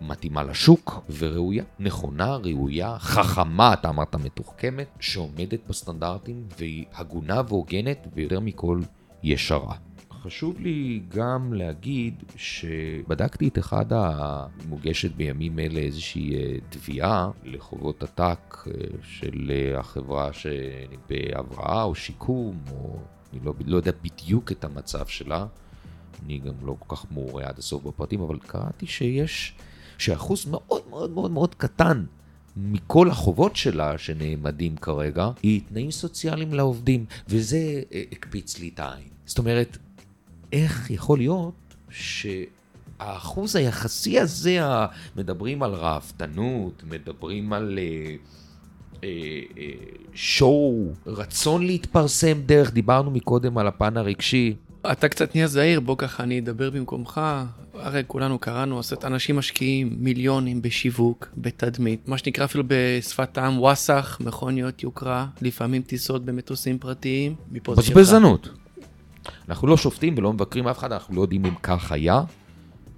מתאימה לשוק, וראויה, נכונה, ראויה, חכמה, אתה אמרת מתוחכמת, שעומדת בסטנדרטים, והיא הגונה והוגנת, ויותר מכל, ישרה. חשוב לי גם להגיד שבדקתי את אחד המוגשת בימים אלה איזושהי אה, תביעה לחובות עתק אה, של אה, החברה בהבראה או שיקום, או אני לא, לא יודע בדיוק את המצב שלה. אני גם לא כל כך מעורה עד הסוף בפרטים, אבל קראתי שיש, שאחוז מאוד מאוד מאוד מאוד קטן מכל החובות שלה שנעמדים כרגע, היא תנאים סוציאליים לעובדים, וזה הקפיץ לי את העין. זאת אומרת, איך יכול להיות שהאחוז היחסי הזה, מדברים על ראוותנות, מדברים על אה, אה, אה, שואו, רצון להתפרסם דרך, דיברנו מקודם על הפן הרגשי. אתה קצת נהיה זהיר, בוא ככה אני אדבר במקומך. הרי כולנו קראנו, אנשים משקיעים מיליונים בשיווק, בתדמית, מה שנקרא אפילו בשפת העם וואסאח, מכוניות יוקרה, לפעמים טיסות במטוסים פרטיים. בזבזנות. אנחנו לא שופטים ולא מבקרים אף אחד, אנחנו לא יודעים אם כך היה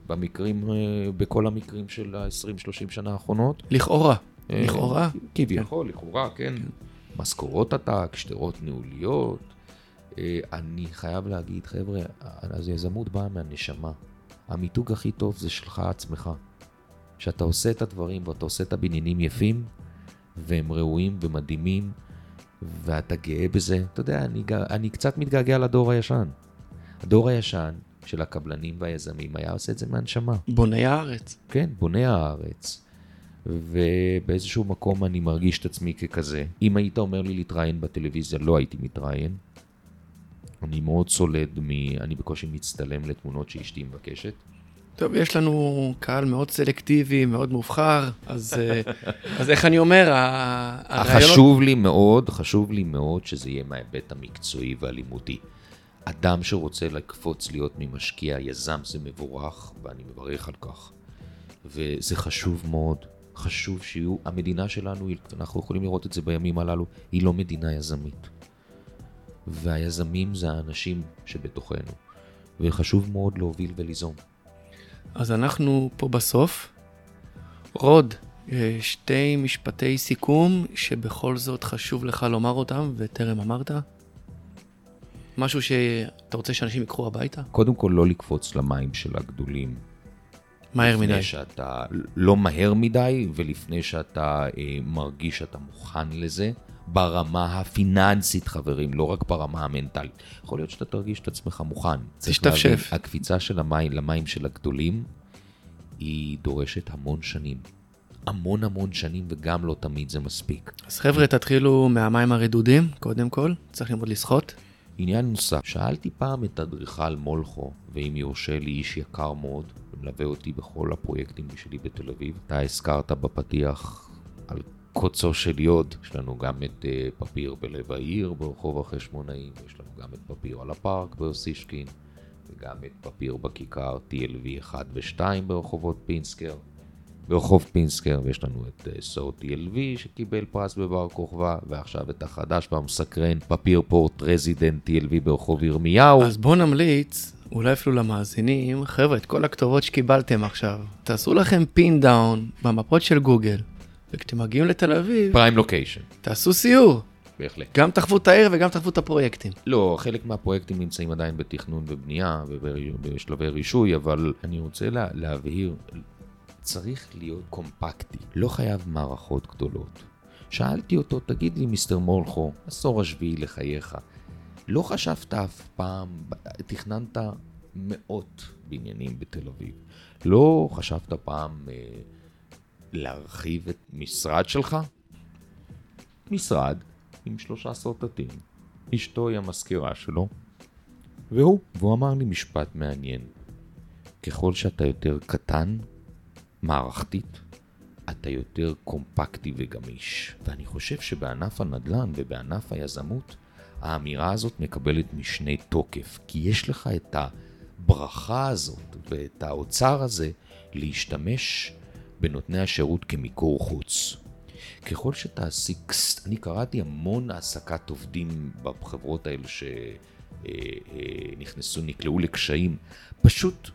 במקרים, אה, בכל המקרים של ה-20-30 שנה האחרונות. לכאורה, אה, לכאורה. כביכול, כן. לכאורה, כן. משכורות עתק, שדרות ניהוליות. אה, אני חייב להגיד, חבר'ה, אז יזמות באה מהנשמה. המיתוג הכי טוב זה שלך עצמך. שאתה עושה את הדברים ואתה עושה את הבניינים יפים, והם ראויים ומדהימים, ואתה גאה בזה. אתה יודע, אני, אני קצת מתגעגע לדור הישן. הדור הישן של הקבלנים והיזמים היה עושה את זה מהנשמה. בוני הארץ. כן, בוני הארץ. ובאיזשהו מקום אני מרגיש את עצמי ככזה. אם היית אומר לי להתראיין בטלוויזיה, לא הייתי מתראיין. אני מאוד סולד מ... אני בקושי מצטלם לתמונות שאשתי מבקשת. טוב, יש לנו קהל מאוד סלקטיבי, מאוד מובחר, אז, אה, [laughs] אז איך אני אומר, הרעיונות... חשוב לי מאוד, חשוב לי מאוד שזה יהיה מההיבט המקצועי והלימודי. אדם שרוצה לקפוץ להיות ממשקיע, יזם, זה מבורך, ואני מברך על כך. וזה חשוב מאוד, חשוב שיהיו, המדינה שלנו, אנחנו יכולים לראות את זה בימים הללו, היא לא מדינה יזמית. והיזמים זה האנשים שבתוכנו, וחשוב מאוד להוביל וליזום. אז אנחנו פה בסוף. רוד, אה, שתי משפטי סיכום שבכל זאת חשוב לך לומר אותם וטרם אמרת? משהו שאתה רוצה שאנשים ייקחו הביתה? קודם כל, לא לקפוץ למים של הגדולים. מהר מדי. לפני שאתה, לא מהר מדי, ולפני שאתה אה, מרגיש שאתה מוכן לזה, ברמה הפיננסית, חברים, לא רק ברמה המנטלית. יכול להיות שאתה תרגיש את עצמך מוכן. תשתפשף. הקפיצה של המים למים של הגדולים, היא דורשת המון שנים. המון המון שנים, וגם לא תמיד זה מספיק. אז חבר'ה, תתחילו מהמים הרדודים, קודם כל. צריך ללמוד לשחות. עניין נוסף, שאלתי פעם את אדריכל מולכו, ואם יורשה לי איש יקר מאוד, ומלווה אותי בכל הפרויקטים שלי בתל אביב. אתה הזכרת בפתיח על קוצו של יוד, יש לנו גם את אה, פפיר בלב העיר ברחוב החשמונאים, יש לנו גם את פפיר על הפארק באוסישקין, וגם את פפיר בכיכר TLV 1 ו-2 ברחובות פינסקר. ברחוב פינסקר, ויש לנו את אה, סוהו TLV שקיבל פרס בבר כוכבא, ועכשיו את החדש והמסקרן, פפיר פורט רזידנט TLV ברחוב ירמיהו. אז בואו נמליץ, אולי אפילו למאזינים, חבר'ה, את כל הכתובות שקיבלתם עכשיו, תעשו לכם pin down במפות של גוגל, וכשאתם מגיעים לתל אביב, prime location. תעשו סיור. בהחלט. גם תחוו את העיר וגם תחוו את הפרויקטים. לא, חלק מהפרויקטים נמצאים עדיין בתכנון ובנייה ובשלבי רישוי, אבל אני רוצה לה, להבהיר, צריך להיות קומפקטי, לא חייב מערכות גדולות. שאלתי אותו, תגיד לי, mister מולכו, עשור השביעי לחייך, לא חשבת אף פעם, תכננת מאות בניינים בתל אביב, לא חשבת פעם אה, להרחיב את משרד שלך? משרד עם שלושה סרטטים, אשתו היא המזכירה שלו, והוא, והוא אמר לי משפט מעניין. ככל שאתה יותר קטן, מערכתית, אתה יותר קומפקטי וגמיש. ואני חושב שבענף הנדל"ן ובענף היזמות, האמירה הזאת מקבלת משנה תוקף, כי יש לך את הברכה הזאת ואת האוצר הזה להשתמש בנותני השירות כמיקור חוץ. ככל שתעסיק, אני קראתי המון העסקת עובדים בחברות האלה שנכנסו, נקלעו לקשיים, פשוט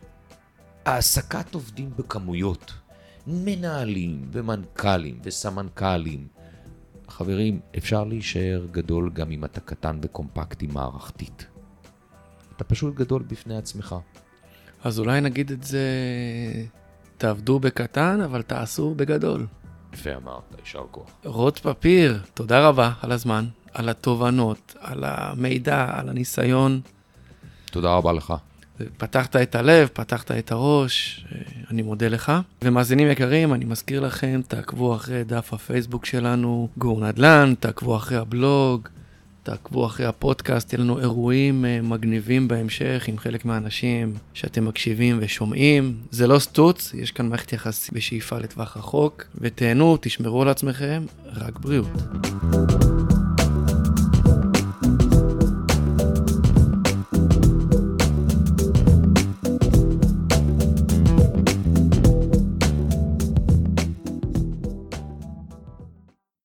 העסקת עובדים בכמויות, מנהלים ומנכ"לים וסמנכ"לים. חברים, אפשר להישאר גדול גם אם אתה קטן וקומפקטי מערכתית. אתה פשוט גדול בפני עצמך. אז אולי נגיד את זה, תעבדו בקטן, אבל תעשו בגדול. יפה אמרת, יישר כוח. רות פפיר, תודה רבה על הזמן, על התובנות, על המידע, על הניסיון. תודה רבה לך. פתחת את הלב, פתחת את הראש, אה, אני מודה לך. ומאזינים יקרים, אני מזכיר לכם, תעקבו אחרי דף הפייסבוק שלנו, גור נדל"ן, תעקבו אחרי הבלוג, תעקבו אחרי הפודקאסט, יהיו לנו אירועים אה, מגניבים בהמשך עם חלק מהאנשים שאתם מקשיבים ושומעים. זה לא סטוץ, יש כאן מערכת יחסית בשאיפה לטווח רחוק, ותהנו, תשמרו על עצמכם, רק בריאות.